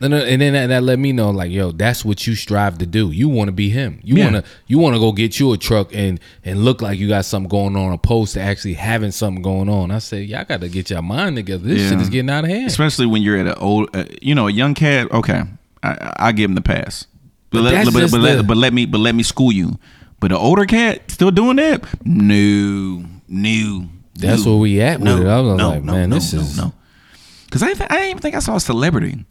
Speaker 2: And then, and then that, that let me know, like, yo, that's what you strive to do. You want to be him. You
Speaker 1: Yeah.
Speaker 2: want to you want to go get you a truck and and look like you got something going on, opposed to actually having something going on. I say, y'all got to get your mind together. This
Speaker 1: Yeah.
Speaker 2: shit is getting out of hand.
Speaker 1: Especially when you're at an old, uh, you know, a young cat. Okay, I, I give him the pass. But,
Speaker 2: But
Speaker 1: let,
Speaker 2: that's
Speaker 1: but,
Speaker 2: just
Speaker 1: but, let, but let me but let me school you. But the older cat still doing that? No, no.
Speaker 2: That's where we at with
Speaker 1: no,
Speaker 2: it. I was
Speaker 1: no,
Speaker 2: like,
Speaker 1: no,
Speaker 2: man,
Speaker 1: no,
Speaker 2: this
Speaker 1: no,
Speaker 2: is
Speaker 1: no. Because I, didn't- I didn't even think I saw a celebrity,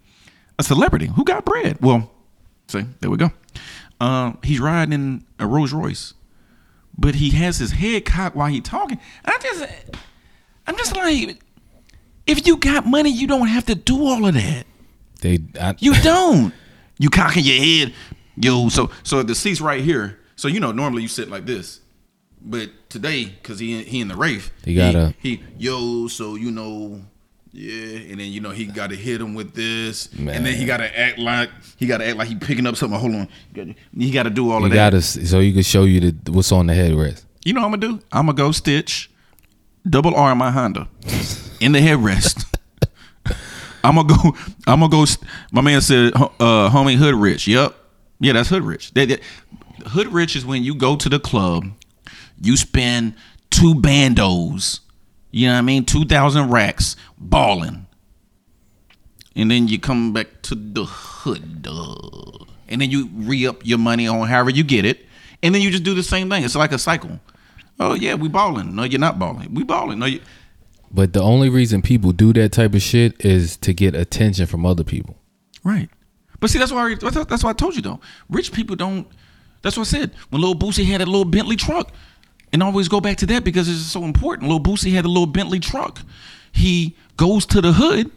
Speaker 1: a celebrity who got bread. Well, see, there we go. Um, he's riding in a Rolls Royce, but he has his head cocked while he talking. I just, I'm just like, if you got money, you don't have to do all of that.
Speaker 2: they. I,
Speaker 1: You don't. You cocking your head, yo. So so the seat's right here. So you know normally you sit like this, but today because he he in the Wraith,
Speaker 2: He got a
Speaker 1: he, yo. So you know. Yeah, and then you know he got to hit him with this, and then he got to act like he got to act like he picking up something. Hold on, he got to do all
Speaker 2: you
Speaker 1: of that.
Speaker 2: got to so you can show you the what's on the headrest.
Speaker 1: You know what I'm gonna do? I'm gonna go stitch double R in my Honda in the headrest. I'm gonna go. I'm gonna go. My man said, uh, "Homie, hood rich." Yep. Yeah, that's hood rich. That, that- hood rich is when you go to the club, you spend two bandos. You know what I mean? Two thousand racks balling, and then you come back to the hood, uh, and then you re up your money on however you get it, and then you just do the same thing. It's like a cycle. Oh yeah, we balling. No, you're not balling. We balling. No, you.
Speaker 2: But the only reason people do that type of shit is to get attention from other people.
Speaker 1: Right. But see, that's why I, that's that's why I told you though. Rich people don't. That's what I said. When Lil Boosie had a little Bentley truck, and I always go back to that because it's so important. Lil Boosie had a little Bentley truck. He goes to the hood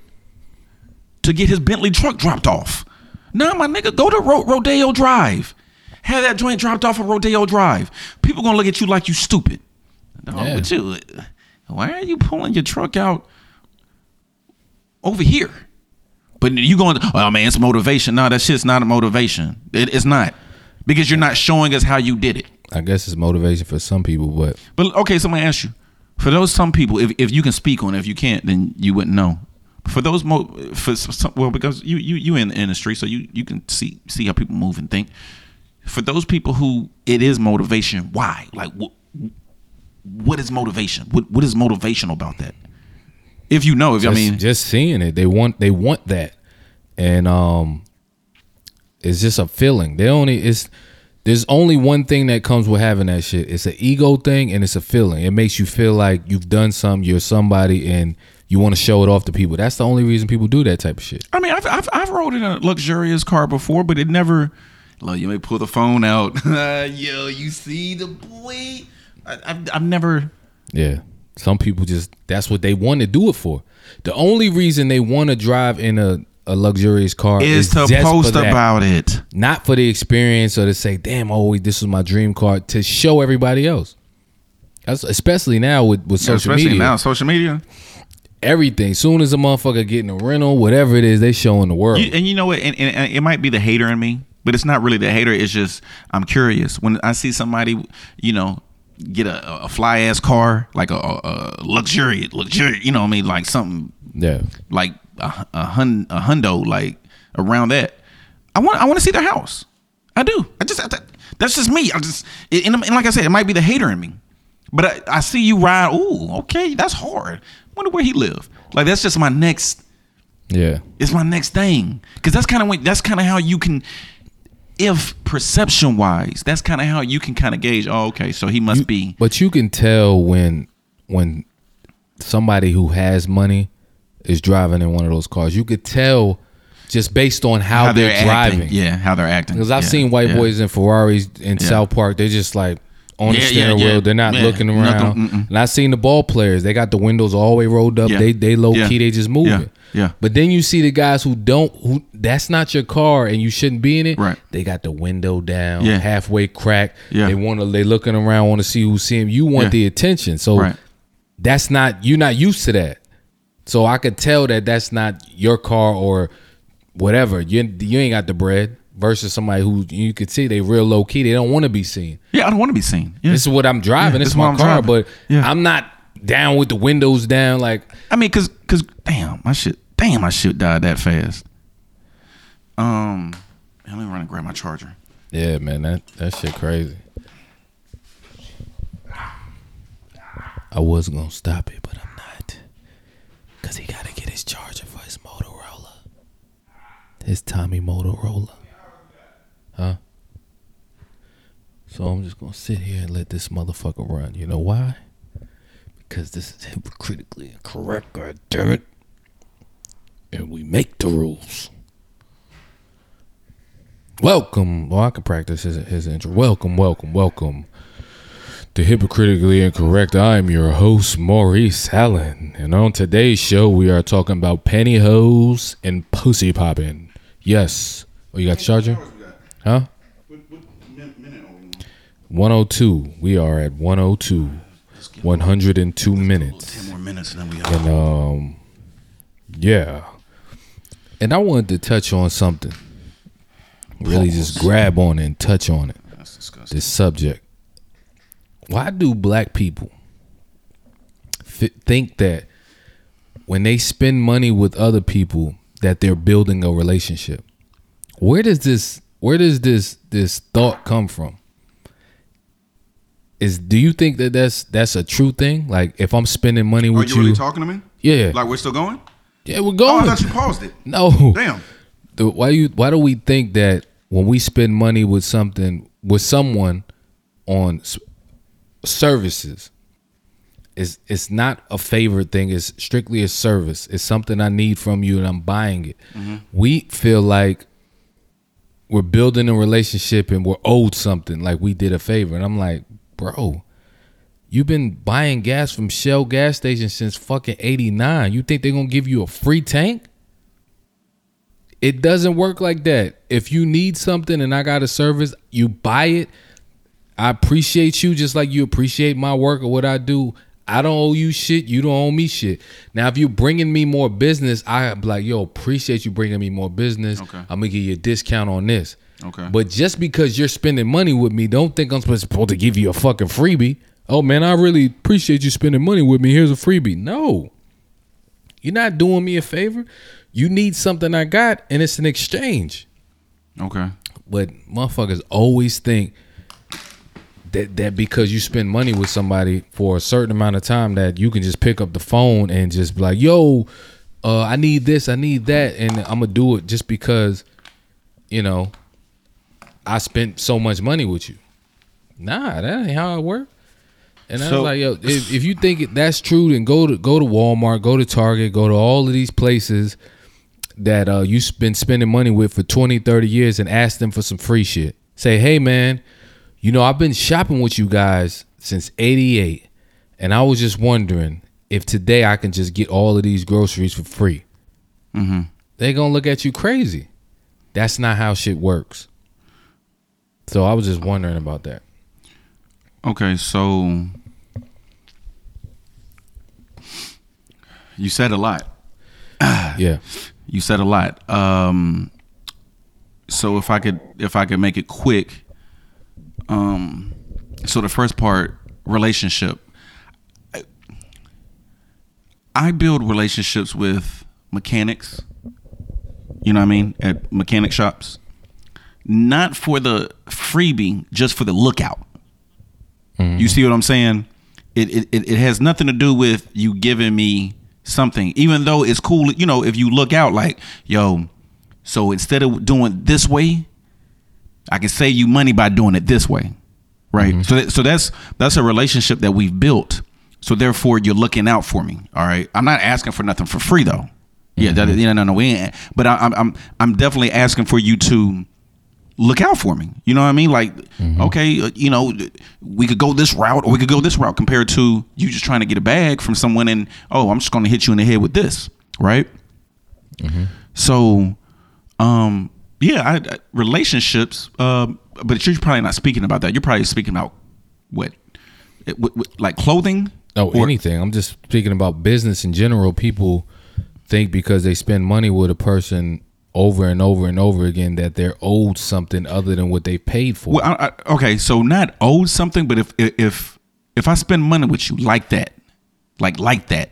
Speaker 1: to get his Bentley truck dropped off. Nah, my nigga, go to Ro- Rodeo Drive. Have that joint dropped off at Rodeo Drive. People gonna look at you like you stupid. Dog,
Speaker 2: Yeah.
Speaker 1: you, why are you pulling your truck out over here? But you going, oh man, it's motivation. No, that shit's not a motivation. It, it's not because you're not showing us how you did it.
Speaker 2: I guess it's motivation for some people, but
Speaker 1: But okay, so I'm gonna ask you, for those some people, if, if you can speak on it, if you can't, then you wouldn't know. For those mo, for some, well, because you you you in the industry, so you you can see see how people move and think. For those people who it is motivation, why? Like what? What is motivation? What what is motivational about that? If you know, if I mean,
Speaker 2: just seeing it, they want they want that, and um, it's just a feeling. They only it's There's only one thing that comes with having that shit. It's an ego thing and it's a feeling. It makes you feel like you've done something, you're somebody, and you want to show it off to people. That's the only reason people do that type of shit.
Speaker 1: I mean, I've I've, I've rode in a luxurious car before, but it never. Like, you may pull the phone out. Yo, you see the boy? I, I've I've never.
Speaker 2: Yeah. Some people just that's what they want to do it for. The only reason they want to drive in a, a luxurious car
Speaker 1: Is to post about it.
Speaker 2: not for the experience or to say, "Damn, oh, this is my dream car." To show everybody else. That's especially now with, with social
Speaker 1: Especially
Speaker 2: media.
Speaker 1: now, social media.
Speaker 2: Everything. Soon as a motherfucker getting a rental, whatever it is, they showing the world.
Speaker 1: You, and you know what? And, and, and it might be the hater in me, but it's not really the hater. It's just I'm curious when I see somebody, you know, get a, a fly ass car, like a, a, luxurious, luxurious. You know what I mean? Like something
Speaker 2: yeah.
Speaker 1: like a, a hun a hundo, like around that. I want I want to see their house. I do. I just I, that's just me. I just and, and like I said, it might be the hater in me, but I, I see you ride. Ooh, okay, that's hard. Wonder where he live. Like that's just my next.
Speaker 2: Yeah.
Speaker 1: It's my next thing because that's kind of when that's kind of how you can. If perception wise, that's kind of how you can kind of gauge. Oh, okay, so he must be.
Speaker 2: But you can tell when when somebody who has money is driving in one of those cars. You could tell just based on how, they're,
Speaker 1: acting.
Speaker 2: driving.
Speaker 1: Yeah, how they're acting.
Speaker 2: Because I've
Speaker 1: Yeah,
Speaker 2: seen white
Speaker 1: yeah.
Speaker 2: boys in Ferraris in
Speaker 1: Yeah.
Speaker 2: South Park. They're just like on the steering wheel. They're not looking around.
Speaker 1: mm-mm.
Speaker 2: And I've seen the ball players. They got the windows all the way rolled up. They they low key. They just moving.
Speaker 1: Yeah.
Speaker 2: But then you see the guys who don't. Who that's not your car and you shouldn't be in it.
Speaker 1: Right.
Speaker 2: They got the window down.
Speaker 1: Yeah.
Speaker 2: Halfway cracked.
Speaker 1: Yeah.
Speaker 2: They want to. They looking around. Want to see who's seeing. You want the attention. So
Speaker 1: Right.
Speaker 2: that's not. You're not used to that. So I could tell that that's not your car or whatever. You you ain't got the bread. Versus somebody who you could see they real low key. They don't want to be seen.
Speaker 1: Yeah, I don't want to be seen. Yeah.
Speaker 2: This is what I'm driving.
Speaker 1: Yeah,
Speaker 2: this
Speaker 1: this
Speaker 2: is my
Speaker 1: I'm
Speaker 2: car,
Speaker 1: driving.
Speaker 2: but
Speaker 1: Yeah.
Speaker 2: I'm not down with the windows down. Like
Speaker 1: I mean, cause, cause, damn, my shit, damn, my shit died that fast. Um, let me run and grab my charger.
Speaker 2: yeah, man, that that shit crazy. I was gonna stop it, but cause he gotta get his charger for his Motorola, his Tommy Motorola, huh? So I'm just gonna sit here and let this motherfucker run. You know why? Because this is hypocritically incorrect. God damn it! And we make the rules. Welcome. Well, I can practice his, his intro. Welcome, welcome, welcome to Hypocritically Incorrect. I'm your host, Maurice Allen. And on today's show, we are talking about pantyhose and pussy popping. Yes. Oh, you got the charger? Huh? 102. We are at 102. 102 minutes.
Speaker 1: Ten more minutes and then we
Speaker 2: And um yeah. And I wanted to touch on something. Really just grab on it and touch on it.
Speaker 1: That's disgusting.
Speaker 2: This subject. Why do black people f- think that when they spend money with other people that they're building a relationship? Where does this where does this this thought come from? Is do you think that that's that's a true thing? Like if I'm spending money
Speaker 1: oh,
Speaker 2: with
Speaker 1: you Are
Speaker 2: you,
Speaker 1: really talking to me?
Speaker 2: yeah,
Speaker 1: Like we're still going?
Speaker 2: yeah, we're
Speaker 1: Oh, I thought you paused it.
Speaker 2: no,
Speaker 1: Damn.
Speaker 2: the, why you why do we think that when we spend money with something with someone on services. It's it's not a favorite thing. It's strictly a service. It's something i need from you and i'm buying it. Mm-hmm. We feel like we're building a relationship and we're owed something like we did a favor. And i'm like bro you've been buying gas from shell gas station since fucking 89 you think they're gonna give you a free tank? It doesn't work like that. If you need something and I got a service, you buy it. I appreciate you just like you appreciate my work or what I do. I don't owe you shit. You don't owe me shit. Now, if you're bringing me more business, I'm like, yo, appreciate you bringing me more business.
Speaker 1: Okay.
Speaker 2: I'm gonna give you a discount on this.
Speaker 1: Okay.
Speaker 2: But just because you're spending money with me, don't think I'm supposed to give you a fucking freebie. Oh man, I really appreciate you spending money with me. Here's a freebie. No. You're not doing me a favor. You need something I got, and it's an exchange.
Speaker 1: Okay.
Speaker 2: But motherfuckers always think that that because you spend money with somebody for a certain amount of time that you can just pick up the phone and just be like, "Yo, uh, I need this, I need that," and I'm gonna do it just because, you know, I spent so much money with you. Nah, that ain't how it worked. And I
Speaker 1: So-
Speaker 2: was like, yo, if, if you think that's true, then go to go to Walmart, go to Target, go to all of these places that uh, you've been spending money with for 20, 30 years and ask them for some free shit. Say, hey man, you know, I've been shopping with you guys since 88. And I was just wondering if today I can just get all of these groceries for free.
Speaker 1: Mm-hmm.
Speaker 2: They're going to look at you crazy. That's not how shit works. So I was just wondering about that.
Speaker 1: Okay, so you said a lot.
Speaker 2: Yeah.
Speaker 1: You said a lot. Um, so if I could, if I could make it quick, um, so the first part, relationship. I- I build relationships with mechanics. You know what I mean? At mechanic shops, not for the freebie, just for the lookout. You see what I'm saying? It it it has nothing to do with you giving me something, even though it's cool. You know, if you look out, like yo, so instead of doing this way, I can save you money by doing it this way, right? So that, so that's that's a relationship that we've built. So therefore, you're looking out for me. All right, I'm not asking for nothing for free though. Yeah, that, yeah, no, no, we ain't. But I, I'm I'm I'm definitely asking for you to look out for me. You know what I mean? Like, okay, uh, you know, we could go this route or we could go this route compared to you just trying to get a bag from someone and oh, I'm just going to hit you in the head with this, right? So, um, yeah, I, I, relationships. Um, but you're probably not speaking about that. You're probably speaking about what, It- what- what- like clothing.
Speaker 2: No,
Speaker 1: Or-
Speaker 2: anything. I'm just speaking about business in general. People think because they spend money with a person over and over and over again that they're owed something other than what they paid for.
Speaker 1: Well, I, I, okay, so not owed something, but if if if I spend money with you like that, like like that,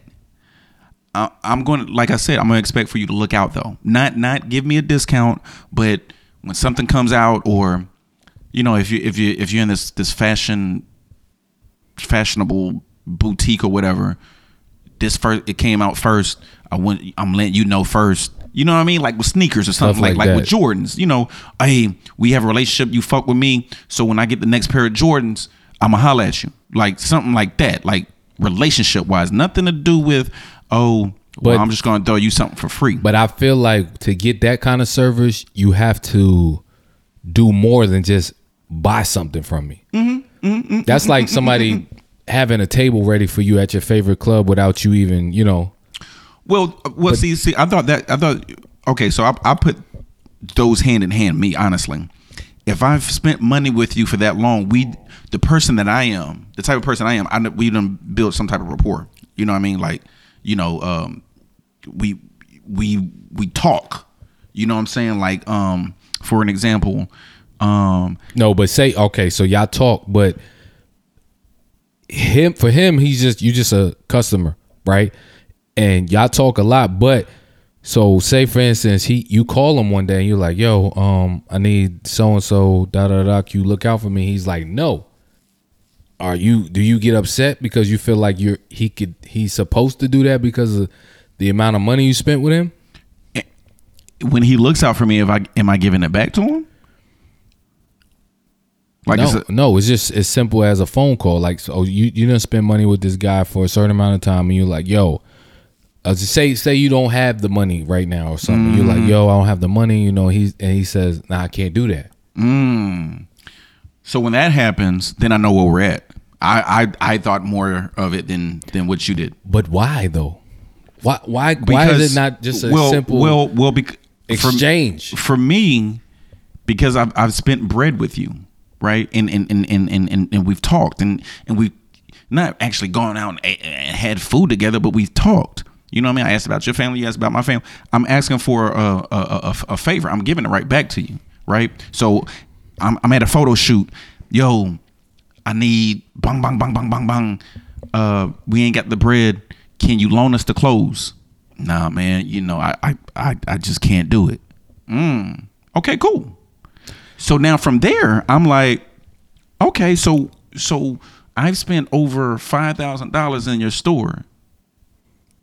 Speaker 1: I, I'm going to like I said, I'm going to expect for you to look out though. Not not give me a discount, but when something comes out, or you know, if you if you if you're in this this fashion fashionable boutique or whatever, this first it came out first. I want I'm letting you know first. You know what I mean? Like with sneakers or something
Speaker 2: Stuff
Speaker 1: like
Speaker 2: like
Speaker 1: like, with. Jordans. You know, hey, we have a relationship. You fuck with me, so when I get the next pair of Jordans, I'ma holla at you. Like something like that. Like relationship wise, nothing to do with oh. Well,
Speaker 2: But-
Speaker 1: I'm just gonna throw you something for free.
Speaker 2: But I feel like to get that kind of service, you have to do more than just buy something from me.
Speaker 1: Mm-hmm,
Speaker 2: That's like somebody having a table ready for you at your favorite club without you even, you know.
Speaker 1: Well, uh, well, see, see, I thought that I thought okay, so I, I put those hand in hand. Me, honestly, if I've spent money with you for that long, we, the person that I am, the type of person I am, I we done build some type of rapport. You know what I mean? Like, you know, um, we we we talk. You know what I'm saying? Like, um, for an example, um,
Speaker 2: No, but say okay, so y'all talk, but him for him, he's just you just a customer, right? And y'all talk a lot, but so say for instance, he you call him one day and you're like, "Yo, um, I need so and so, da da da. You look out for me?" He's like, "No." Are you? Do you get upset because you feel like you're he could he's supposed to do that because of the amount of money you spent with him?
Speaker 1: when he looks out for me, if I am I giving it back to him? Like,
Speaker 2: no,
Speaker 1: it's a,
Speaker 2: no, it's just as simple as a phone call. Like, so you you didn't spend money with this guy for a certain amount of time, and you're like, yo, uh, say say you don't have the money right now or something. You're
Speaker 1: Mm.
Speaker 2: like, yo, I don't have the money. You know, he's and he says, nah, I can't do that.
Speaker 1: Mm. So when that happens, then I know where we're at. I I, I thought more of it than than what you did.
Speaker 2: But why though? Why why why is it not just a
Speaker 1: well,
Speaker 2: simple
Speaker 1: well well bec-
Speaker 2: exchange?
Speaker 1: For, for me, because I've I've spent bread with you, right? And and and and and, and, and we've talked and and we've not actually gone out and, and had food together, but we've talked. You know what I mean? I asked about your family. You asked about my family. I'm asking for a, a, a a favor. I'm giving it right back to you, right? So I'm, I'm at a photo shoot. Yo, I need bang bang bang bang bang bang. Uh, we ain't got the bread. Can you loan us the clothes? Nah, man. You know, I I I, I just can't do it. Mm. Okay, cool. So now from there, I'm like, okay, so so I've spent over five thousand dollars in your store.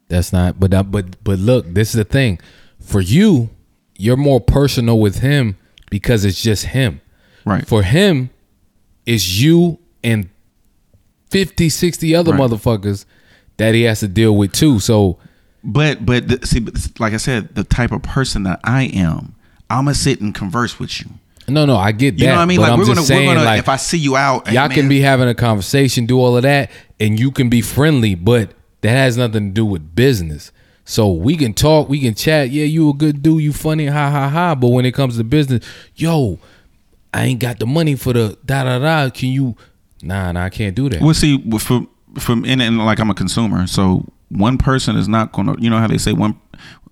Speaker 2: That's not. But that, but but look, this is the thing. For you, you're more personal with him because it's just him.
Speaker 1: Right.
Speaker 2: For him, it's you and 50, 60 other
Speaker 1: Right.
Speaker 2: motherfuckers that he has to deal with too. So
Speaker 1: But but the, see, but like I said, the type of person that I am, I'm gonna sit and converse with you.
Speaker 2: no, no, I get that.
Speaker 1: You know what I mean? Like
Speaker 2: I'm
Speaker 1: we're gonna
Speaker 2: saying,
Speaker 1: we're gonna
Speaker 2: like,
Speaker 1: if I see you out,
Speaker 2: y'all can be having a conversation, do all of that, and you can be friendly, but that has nothing to do with business. So we can talk, we can chat. Yeah, you a good dude, you funny, ha ha ha. But when it comes to business, yo, I ain't got the money for the da da da. Can you? Nah, nah, I can't do that.
Speaker 1: Well, see, from from in and like I'm a consumer, so one person is not gonna. You know how they say one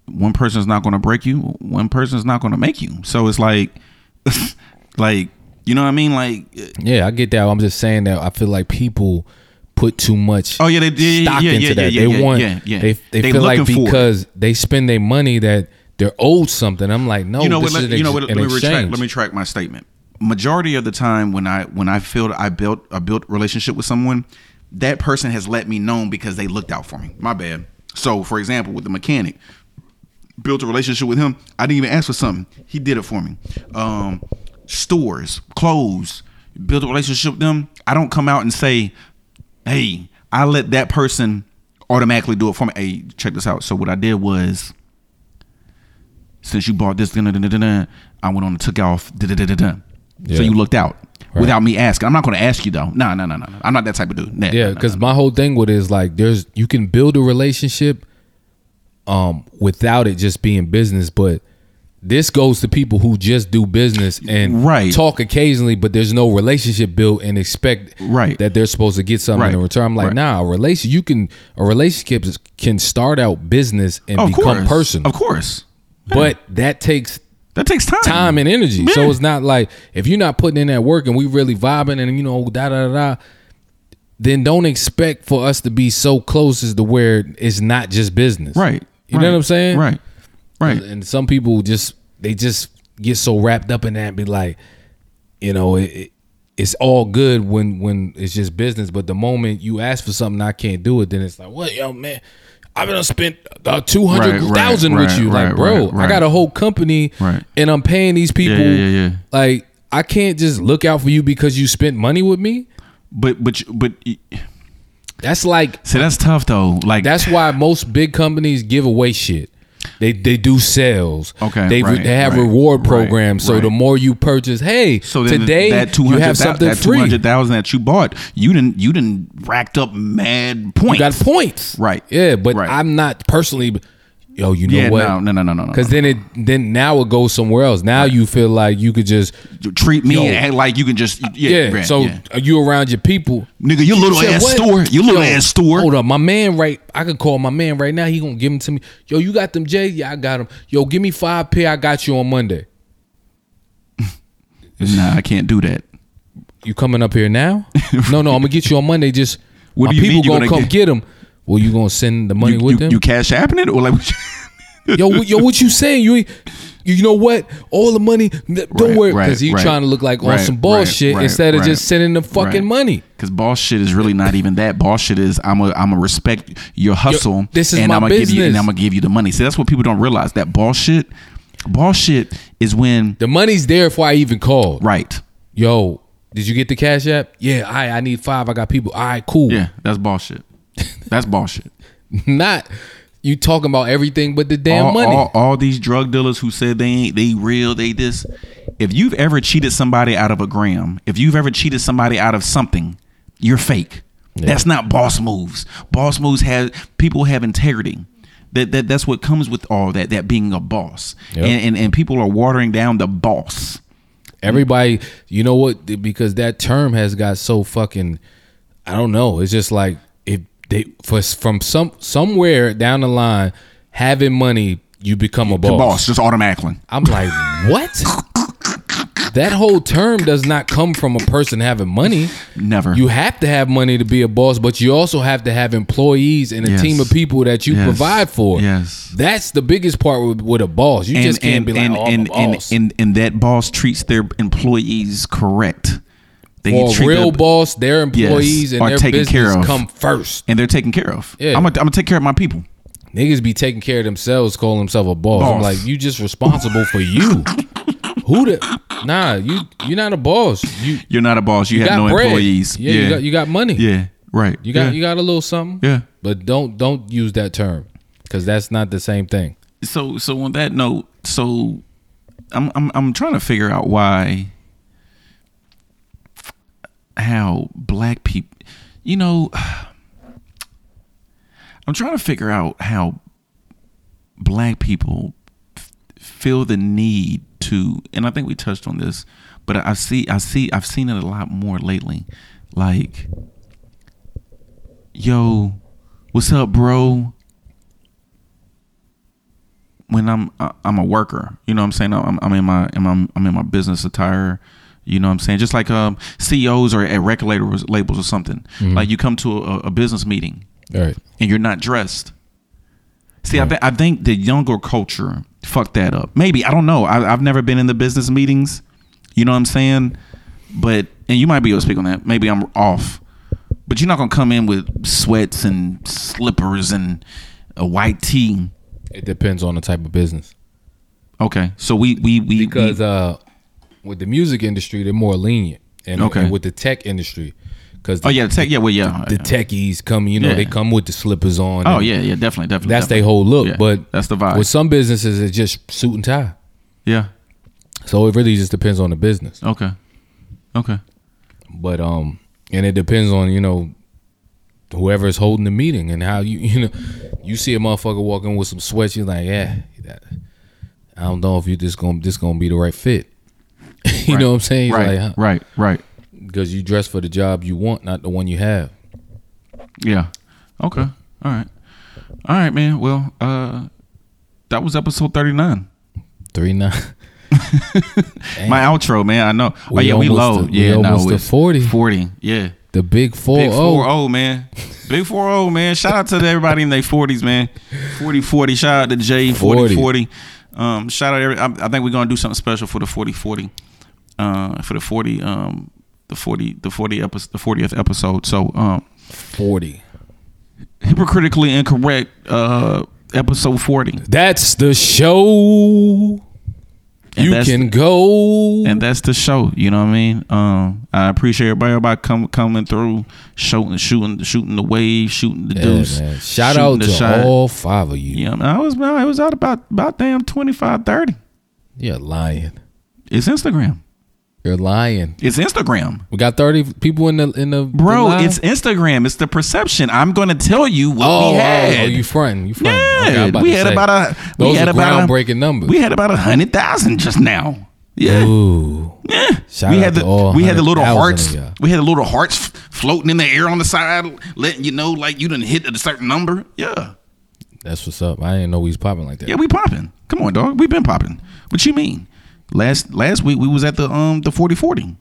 Speaker 1: one person is not gonna break you, one person is not gonna make you. So it's like, like you know what I mean? Like, uh,
Speaker 2: Yeah, I get that. I'm just saying that I feel like people put too much.
Speaker 1: oh yeah, they yeah,
Speaker 2: stock
Speaker 1: yeah,
Speaker 2: into
Speaker 1: yeah,
Speaker 2: that.
Speaker 1: yeah,
Speaker 2: they want
Speaker 1: yeah, yeah.
Speaker 2: they they, feel like
Speaker 1: looking for it.
Speaker 2: because they spend their money that they're owed something. I'm like, no,
Speaker 1: you know
Speaker 2: this
Speaker 1: what?
Speaker 2: is
Speaker 1: Let, you know what? Let me retract. Let me retract my statement. Majority of the time, when I when I feel I built a built relationship with someone, that person has let me know because they looked out for me. My bad. So, for example, with the mechanic, built a relationship with him. I didn't even ask for something. He did it for me. Um, stores, clothes, build a relationship with them. I don't come out and say, "Hey, I let that person automatically do it for me." Hey, check this out. So what I did was since you bought this, I went on and took off. da-da-da-da-da.
Speaker 2: Yeah.
Speaker 1: So you looked out
Speaker 2: Right.
Speaker 1: without me asking. I'm not going to ask you though. No, no, no, no. I'm not that type of dude. Nah,
Speaker 2: Yeah,
Speaker 1: nah, nah,
Speaker 2: because
Speaker 1: nah.
Speaker 2: my whole thing with it is like there's you can build a relationship um without it just being business, but this goes to people who just do business and
Speaker 1: Right.
Speaker 2: talk occasionally, but there's no relationship built and expect
Speaker 1: Right.
Speaker 2: that they're supposed to get something in return. I'm like,
Speaker 1: Right.
Speaker 2: nah, a relation you can a relationship can start out business and
Speaker 1: of
Speaker 2: become
Speaker 1: course,
Speaker 2: personal,
Speaker 1: Of course,
Speaker 2: but that takes
Speaker 1: that takes time.
Speaker 2: time and energy.
Speaker 1: Yeah.
Speaker 2: So it's not like if you're not putting in that work and we really vibing and you know da da da da, then don't expect for us to be so close as to where it's not just business.
Speaker 1: Right.
Speaker 2: You
Speaker 1: right,
Speaker 2: know what I'm saying?
Speaker 1: Right. Right.
Speaker 2: And some people just they just get so wrapped up in that and be like, you know, it, it, it's all good when when it's just business, but the moment you ask for something I can't do it, then it's like, what, yo, man. I've been spent uh, two hundred thousand
Speaker 1: Right,
Speaker 2: with you,
Speaker 1: right,
Speaker 2: like, bro.
Speaker 1: right,
Speaker 2: I got a whole company,
Speaker 1: Right.
Speaker 2: and I'm paying these people.
Speaker 1: yeah, yeah, yeah.
Speaker 2: Like, I can't just look out for you because you spent money with me.
Speaker 1: But but but
Speaker 2: That's like
Speaker 1: see that's tough though. Like
Speaker 2: that's why most big companies give away shit. They they do sales.
Speaker 1: Okay,
Speaker 2: They
Speaker 1: right,
Speaker 2: they have
Speaker 1: right,
Speaker 2: reward
Speaker 1: right,
Speaker 2: programs. So
Speaker 1: right.
Speaker 2: the more you purchase, hey,
Speaker 1: so
Speaker 2: today
Speaker 1: that two
Speaker 2: you have something
Speaker 1: that two
Speaker 2: free.
Speaker 1: that you bought, you didn't you didn't racked up mad points.
Speaker 2: You got points,
Speaker 1: Right.
Speaker 2: Yeah, but. I'm not personally. Yo, you know
Speaker 1: Yeah,
Speaker 2: what?
Speaker 1: no, no, no, no, no, no.
Speaker 2: Because then it then now it goes somewhere else. Now you feel like you could just
Speaker 1: treat me
Speaker 2: Yo.
Speaker 1: and act like you can just yeah.
Speaker 2: yeah.
Speaker 1: right,
Speaker 2: so
Speaker 1: yeah.
Speaker 2: are you around your people?
Speaker 1: nigga, you little
Speaker 2: said
Speaker 1: ass
Speaker 2: what?
Speaker 1: store, you little
Speaker 2: Yo,
Speaker 1: ass store.
Speaker 2: Hold up, my man. Right, I could call my man right now. He gonna give them to me. Yo, you got them J? Yeah, I got them. Yo, give me five pair. I got you on Monday.
Speaker 1: Nah, I can't do that.
Speaker 2: You coming up here now? no, no. I'm gonna get you on Monday. Just
Speaker 1: What
Speaker 2: my
Speaker 1: you
Speaker 2: people gonna,
Speaker 1: gonna
Speaker 2: come
Speaker 1: get-
Speaker 2: get them. Well, you gonna send the money
Speaker 1: You,
Speaker 2: with
Speaker 1: you,
Speaker 2: them?
Speaker 1: you cash it or like? what you-
Speaker 2: yo, what- yo, what you saying? You, ain't- you know what? All the money. Don't
Speaker 1: Right,
Speaker 2: worry,
Speaker 1: right,
Speaker 2: because he
Speaker 1: right.
Speaker 2: trying to look like on
Speaker 1: Right,
Speaker 2: some bullshit
Speaker 1: right,
Speaker 2: instead of just sending the fucking
Speaker 1: right.
Speaker 2: money.
Speaker 1: Because boss shit is really not even that. Boss shit is I'm a I'm a respect your hustle.
Speaker 2: this is
Speaker 1: and
Speaker 2: my
Speaker 1: I'm give you and. I'm gonna give you the money. See, that's what people don't realize. That boss shit, boss shit is when
Speaker 2: The money's there before I even called.
Speaker 1: right.
Speaker 2: Yo, did you get the cash app? Yeah, I I need five. I got people. All right, cool.
Speaker 1: Yeah, that's boss shit. That's bullshit.
Speaker 2: Not you talking about everything but the damn
Speaker 1: all,
Speaker 2: money.
Speaker 1: All, all these drug dealers who said they ain't they real, they this. If you've ever cheated somebody out of a gram, if you've ever cheated somebody out of something, you're fake. That's not boss moves. Boss moves have people have integrity. That, that that's what comes with all that that being a boss.
Speaker 2: Yep.
Speaker 1: And, and and people are watering down the boss.
Speaker 2: Everybody, you know what? Because that term has got so fucking. I don't know. It's just like if they for from some somewhere down the line having money, you become a
Speaker 1: The boss just automatically.
Speaker 2: I'm like, what? that whole term does not come from a person having money.
Speaker 1: Never.
Speaker 2: You have to have money to be a boss, but you also have to have employees and a
Speaker 1: Yes.
Speaker 2: team of people that you
Speaker 1: Yes.
Speaker 2: provide for.
Speaker 1: Yes.
Speaker 2: That's the biggest part with, with a boss. You just can't be like,
Speaker 1: and,
Speaker 2: oh,
Speaker 1: and,
Speaker 2: a
Speaker 1: and, and, and that boss treats their employees correct. They
Speaker 2: For
Speaker 1: treat
Speaker 2: real
Speaker 1: them-
Speaker 2: boss, their employees and
Speaker 1: are
Speaker 2: their
Speaker 1: taken
Speaker 2: business
Speaker 1: care of.
Speaker 2: come first.
Speaker 1: and they're taken care of.
Speaker 2: Yeah.
Speaker 1: I'm gonna take care of my people.
Speaker 2: Niggas be taking care of themselves, calling themselves a boss. I'm like, you just responsible for you. Who the? Nah, you you're not a boss. You,
Speaker 1: You're not a boss. You,
Speaker 2: you
Speaker 1: have no
Speaker 2: bread.
Speaker 1: employees.
Speaker 2: Yeah, you got you got money.
Speaker 1: yeah. Right.
Speaker 2: You got
Speaker 1: yeah.
Speaker 2: you got a little something.
Speaker 1: yeah.
Speaker 2: But don't don't use that term because that's not the same thing.
Speaker 1: so so on that note, so I'm I'm I'm trying to figure out why how black people you know I'm trying to figure out how black people f- feel the need to and I think we touched on this, but I see I see I've seen it a lot more lately. Like yo, what's up, bro? when I'm I'm a worker, you know what I'm saying? I'm, I'm in my I'm, I'm in my business attire, you know what I'm saying? Just like um CEOs or at record labels, or something. Like you come to a, a business meeting
Speaker 2: All right.
Speaker 1: and you're not dressed. See, I, th- I think the younger culture fucked that up. Maybe I don't know. I, I've never been in the business meetings. You know what I'm saying? But and you might be able to speak on that. Maybe I'm off. But you're not gonna come in with sweats and slippers and a white tee.
Speaker 2: It depends on the type of business.
Speaker 1: Okay, so we we we
Speaker 2: Because
Speaker 1: we,
Speaker 2: uh, with the music industry, they're more lenient, and,
Speaker 1: Okay.
Speaker 2: and with the tech industry, because
Speaker 1: oh yeah, the tech yeah well yeah
Speaker 2: the techies come, you know,
Speaker 1: Yeah.
Speaker 2: they come with the slippers on.
Speaker 1: oh yeah yeah definitely definitely
Speaker 2: that's their whole look.
Speaker 1: Yeah,
Speaker 2: But
Speaker 1: that's the vibe.
Speaker 2: with some businesses, it's just suit and tie.
Speaker 1: yeah
Speaker 2: So it really just depends on the business.
Speaker 1: okay okay
Speaker 2: But um, and it depends on you know whoever is holding the meeting and how you you know you see a motherfucker walking with some sweats, you're like, yeah, that, I don't know if you this gonna this gonna be the right fit. you know what I'm saying?
Speaker 1: Right
Speaker 2: like, huh?
Speaker 1: right right
Speaker 2: because you dress for the job you want, not the one you have.
Speaker 1: yeah okay all right all right man well uh that was episode 39
Speaker 2: Three nine.
Speaker 1: my outro man I know oh
Speaker 2: We
Speaker 1: yeah we low
Speaker 2: to- we
Speaker 1: yeah no
Speaker 2: almost to
Speaker 1: it's
Speaker 2: 40.
Speaker 1: 40 yeah
Speaker 2: The big four
Speaker 1: Big four
Speaker 2: oh.
Speaker 1: oh man. Big four oh man. Shout out to everybody in their forties, man. 40 40. Shout out to Jay 40 40. Um, shout out every I, I think we're gonna do something special for the 40 40. Uh for the 40 um the 40 the 40 episode the 40th episode. So um
Speaker 2: forty.
Speaker 1: hypocritically incorrect uh episode 40.
Speaker 2: That's the show.
Speaker 1: And
Speaker 2: you can go.
Speaker 1: And that's the show, you know what I mean? Um, I appreciate everybody, everybody come, coming through, shooting, shooting, shooting the wave, shooting the
Speaker 2: Yeah,
Speaker 1: deuce.
Speaker 2: man. Shout out to
Speaker 1: shot.
Speaker 2: all five of you.
Speaker 1: Yeah, I was I was out about about damn 25, 30.
Speaker 2: You're lying.
Speaker 1: It's Instagram.
Speaker 2: You're lying.
Speaker 1: It's Instagram.
Speaker 2: We got thirty people in the in the
Speaker 1: Bro,
Speaker 2: the
Speaker 1: it's Instagram. It's the perception. I'm gonna tell you what
Speaker 2: oh,
Speaker 1: we
Speaker 2: oh, oh, oh
Speaker 1: had.
Speaker 2: oh, you fronting? You fronting?
Speaker 1: yeah,
Speaker 2: Okay,
Speaker 1: we had
Speaker 2: say,
Speaker 1: about a we
Speaker 2: those
Speaker 1: had
Speaker 2: are
Speaker 1: about a,
Speaker 2: groundbreaking numbers.
Speaker 1: we had about a hundred thousand just now. Yeah,
Speaker 2: Ooh,
Speaker 1: yeah.
Speaker 2: Shout
Speaker 1: we
Speaker 2: out
Speaker 1: had
Speaker 2: to
Speaker 1: the
Speaker 2: all
Speaker 1: we had the little hearts. We had the little hearts f- floating in the air on the side, letting you know like you didn't hit a certain number. Yeah,
Speaker 2: that's what's up. I didn't know we was popping like that.
Speaker 1: yeah, we popping. Come on, dog. We've been popping. What you mean? Last last week we was at the um the forty forty in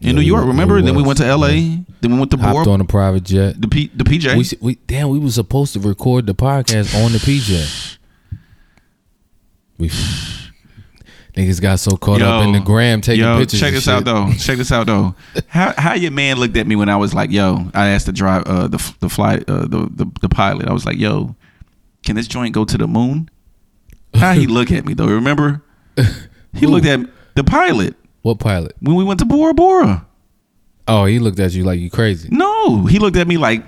Speaker 2: Yeah,
Speaker 1: New York. Remember? then we went to L.A. Then we went to
Speaker 2: Hopped on a private jet.
Speaker 1: the P, the PJ.
Speaker 2: We, we damn, we was supposed to record the podcast on the PJ. We niggas got so caught up in the gram taking
Speaker 1: yo,
Speaker 2: pictures.
Speaker 1: Check this
Speaker 2: shit.
Speaker 1: out though. Check this out though. how how your man looked at me when I was like, yo, I asked to drive uh the the flight uh the, the the pilot. I was like, yo, can this joint go to the moon? How he look at me though? Remember? He looked at the pilot
Speaker 2: What pilot?
Speaker 1: when we went to Bora Bora.
Speaker 2: Oh, he looked at you like you crazy.
Speaker 1: No, he looked at me like,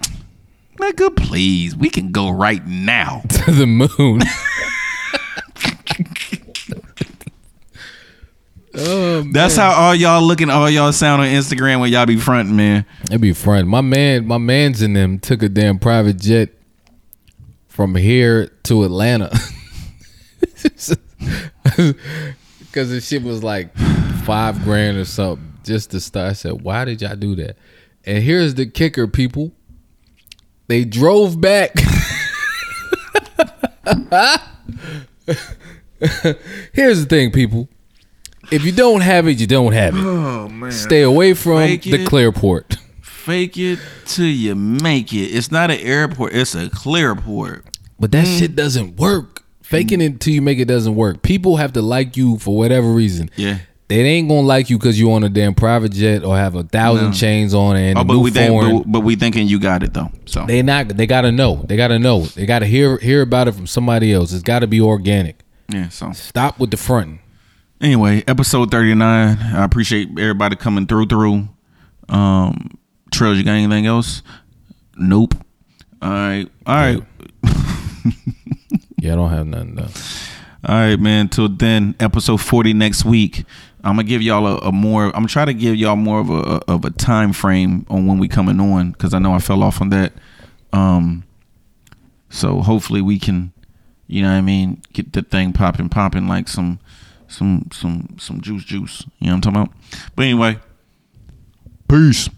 Speaker 1: nigga, please, we can go right now.
Speaker 2: to the moon. oh.
Speaker 1: That's how all y'all looking, all y'all sound on Instagram when y'all be fronting, man.
Speaker 2: It'd be fun. My man, my man's in them took a damn private jet from here to Atlanta. Cause the shit was like five grand or something just to start. I said, why did y'all do that? And here's the kicker, people. They drove back. here's the thing, people. If you don't have it, you don't have it.
Speaker 1: Oh man.
Speaker 2: Stay away from
Speaker 1: Fake
Speaker 2: the
Speaker 1: it.
Speaker 2: Clearport.
Speaker 1: Fake it till you make it. It's not an airport, it's a Clearport.
Speaker 2: But that mm. shit doesn't work. Faking it till you make it doesn't work. People have to like you for whatever reason.
Speaker 1: Yeah.
Speaker 2: They ain't gonna like you because you on a damn private jet or have a thousand
Speaker 1: No.
Speaker 2: chains on and
Speaker 1: Oh, but
Speaker 2: new
Speaker 1: we think,
Speaker 2: foreign.
Speaker 1: but, but we thinking you got it though. So
Speaker 2: they not. They gotta know. They gotta know. They gotta hear hear about it from somebody else. It's gotta be organic.
Speaker 1: yeah, so
Speaker 2: Stop with the fronting.
Speaker 1: Anyway, episode thirty nine. I appreciate everybody coming through. Through. Um, Trails, you got anything else? Nope. All right. All right.
Speaker 2: Yeah, I don't have nothing though.
Speaker 1: All right, man. Till then, episode forty next week. I'm gonna give y'all a, a more. I'm gonna try to give y'all more of a of a time frame on when we coming on because I know I fell off on that. Um. So hopefully we can, you know, what I mean, get the thing popping, popping like some, some, some, some juice, juice. You know what I'm talking about? But anyway, peace.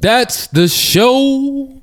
Speaker 2: That's the show.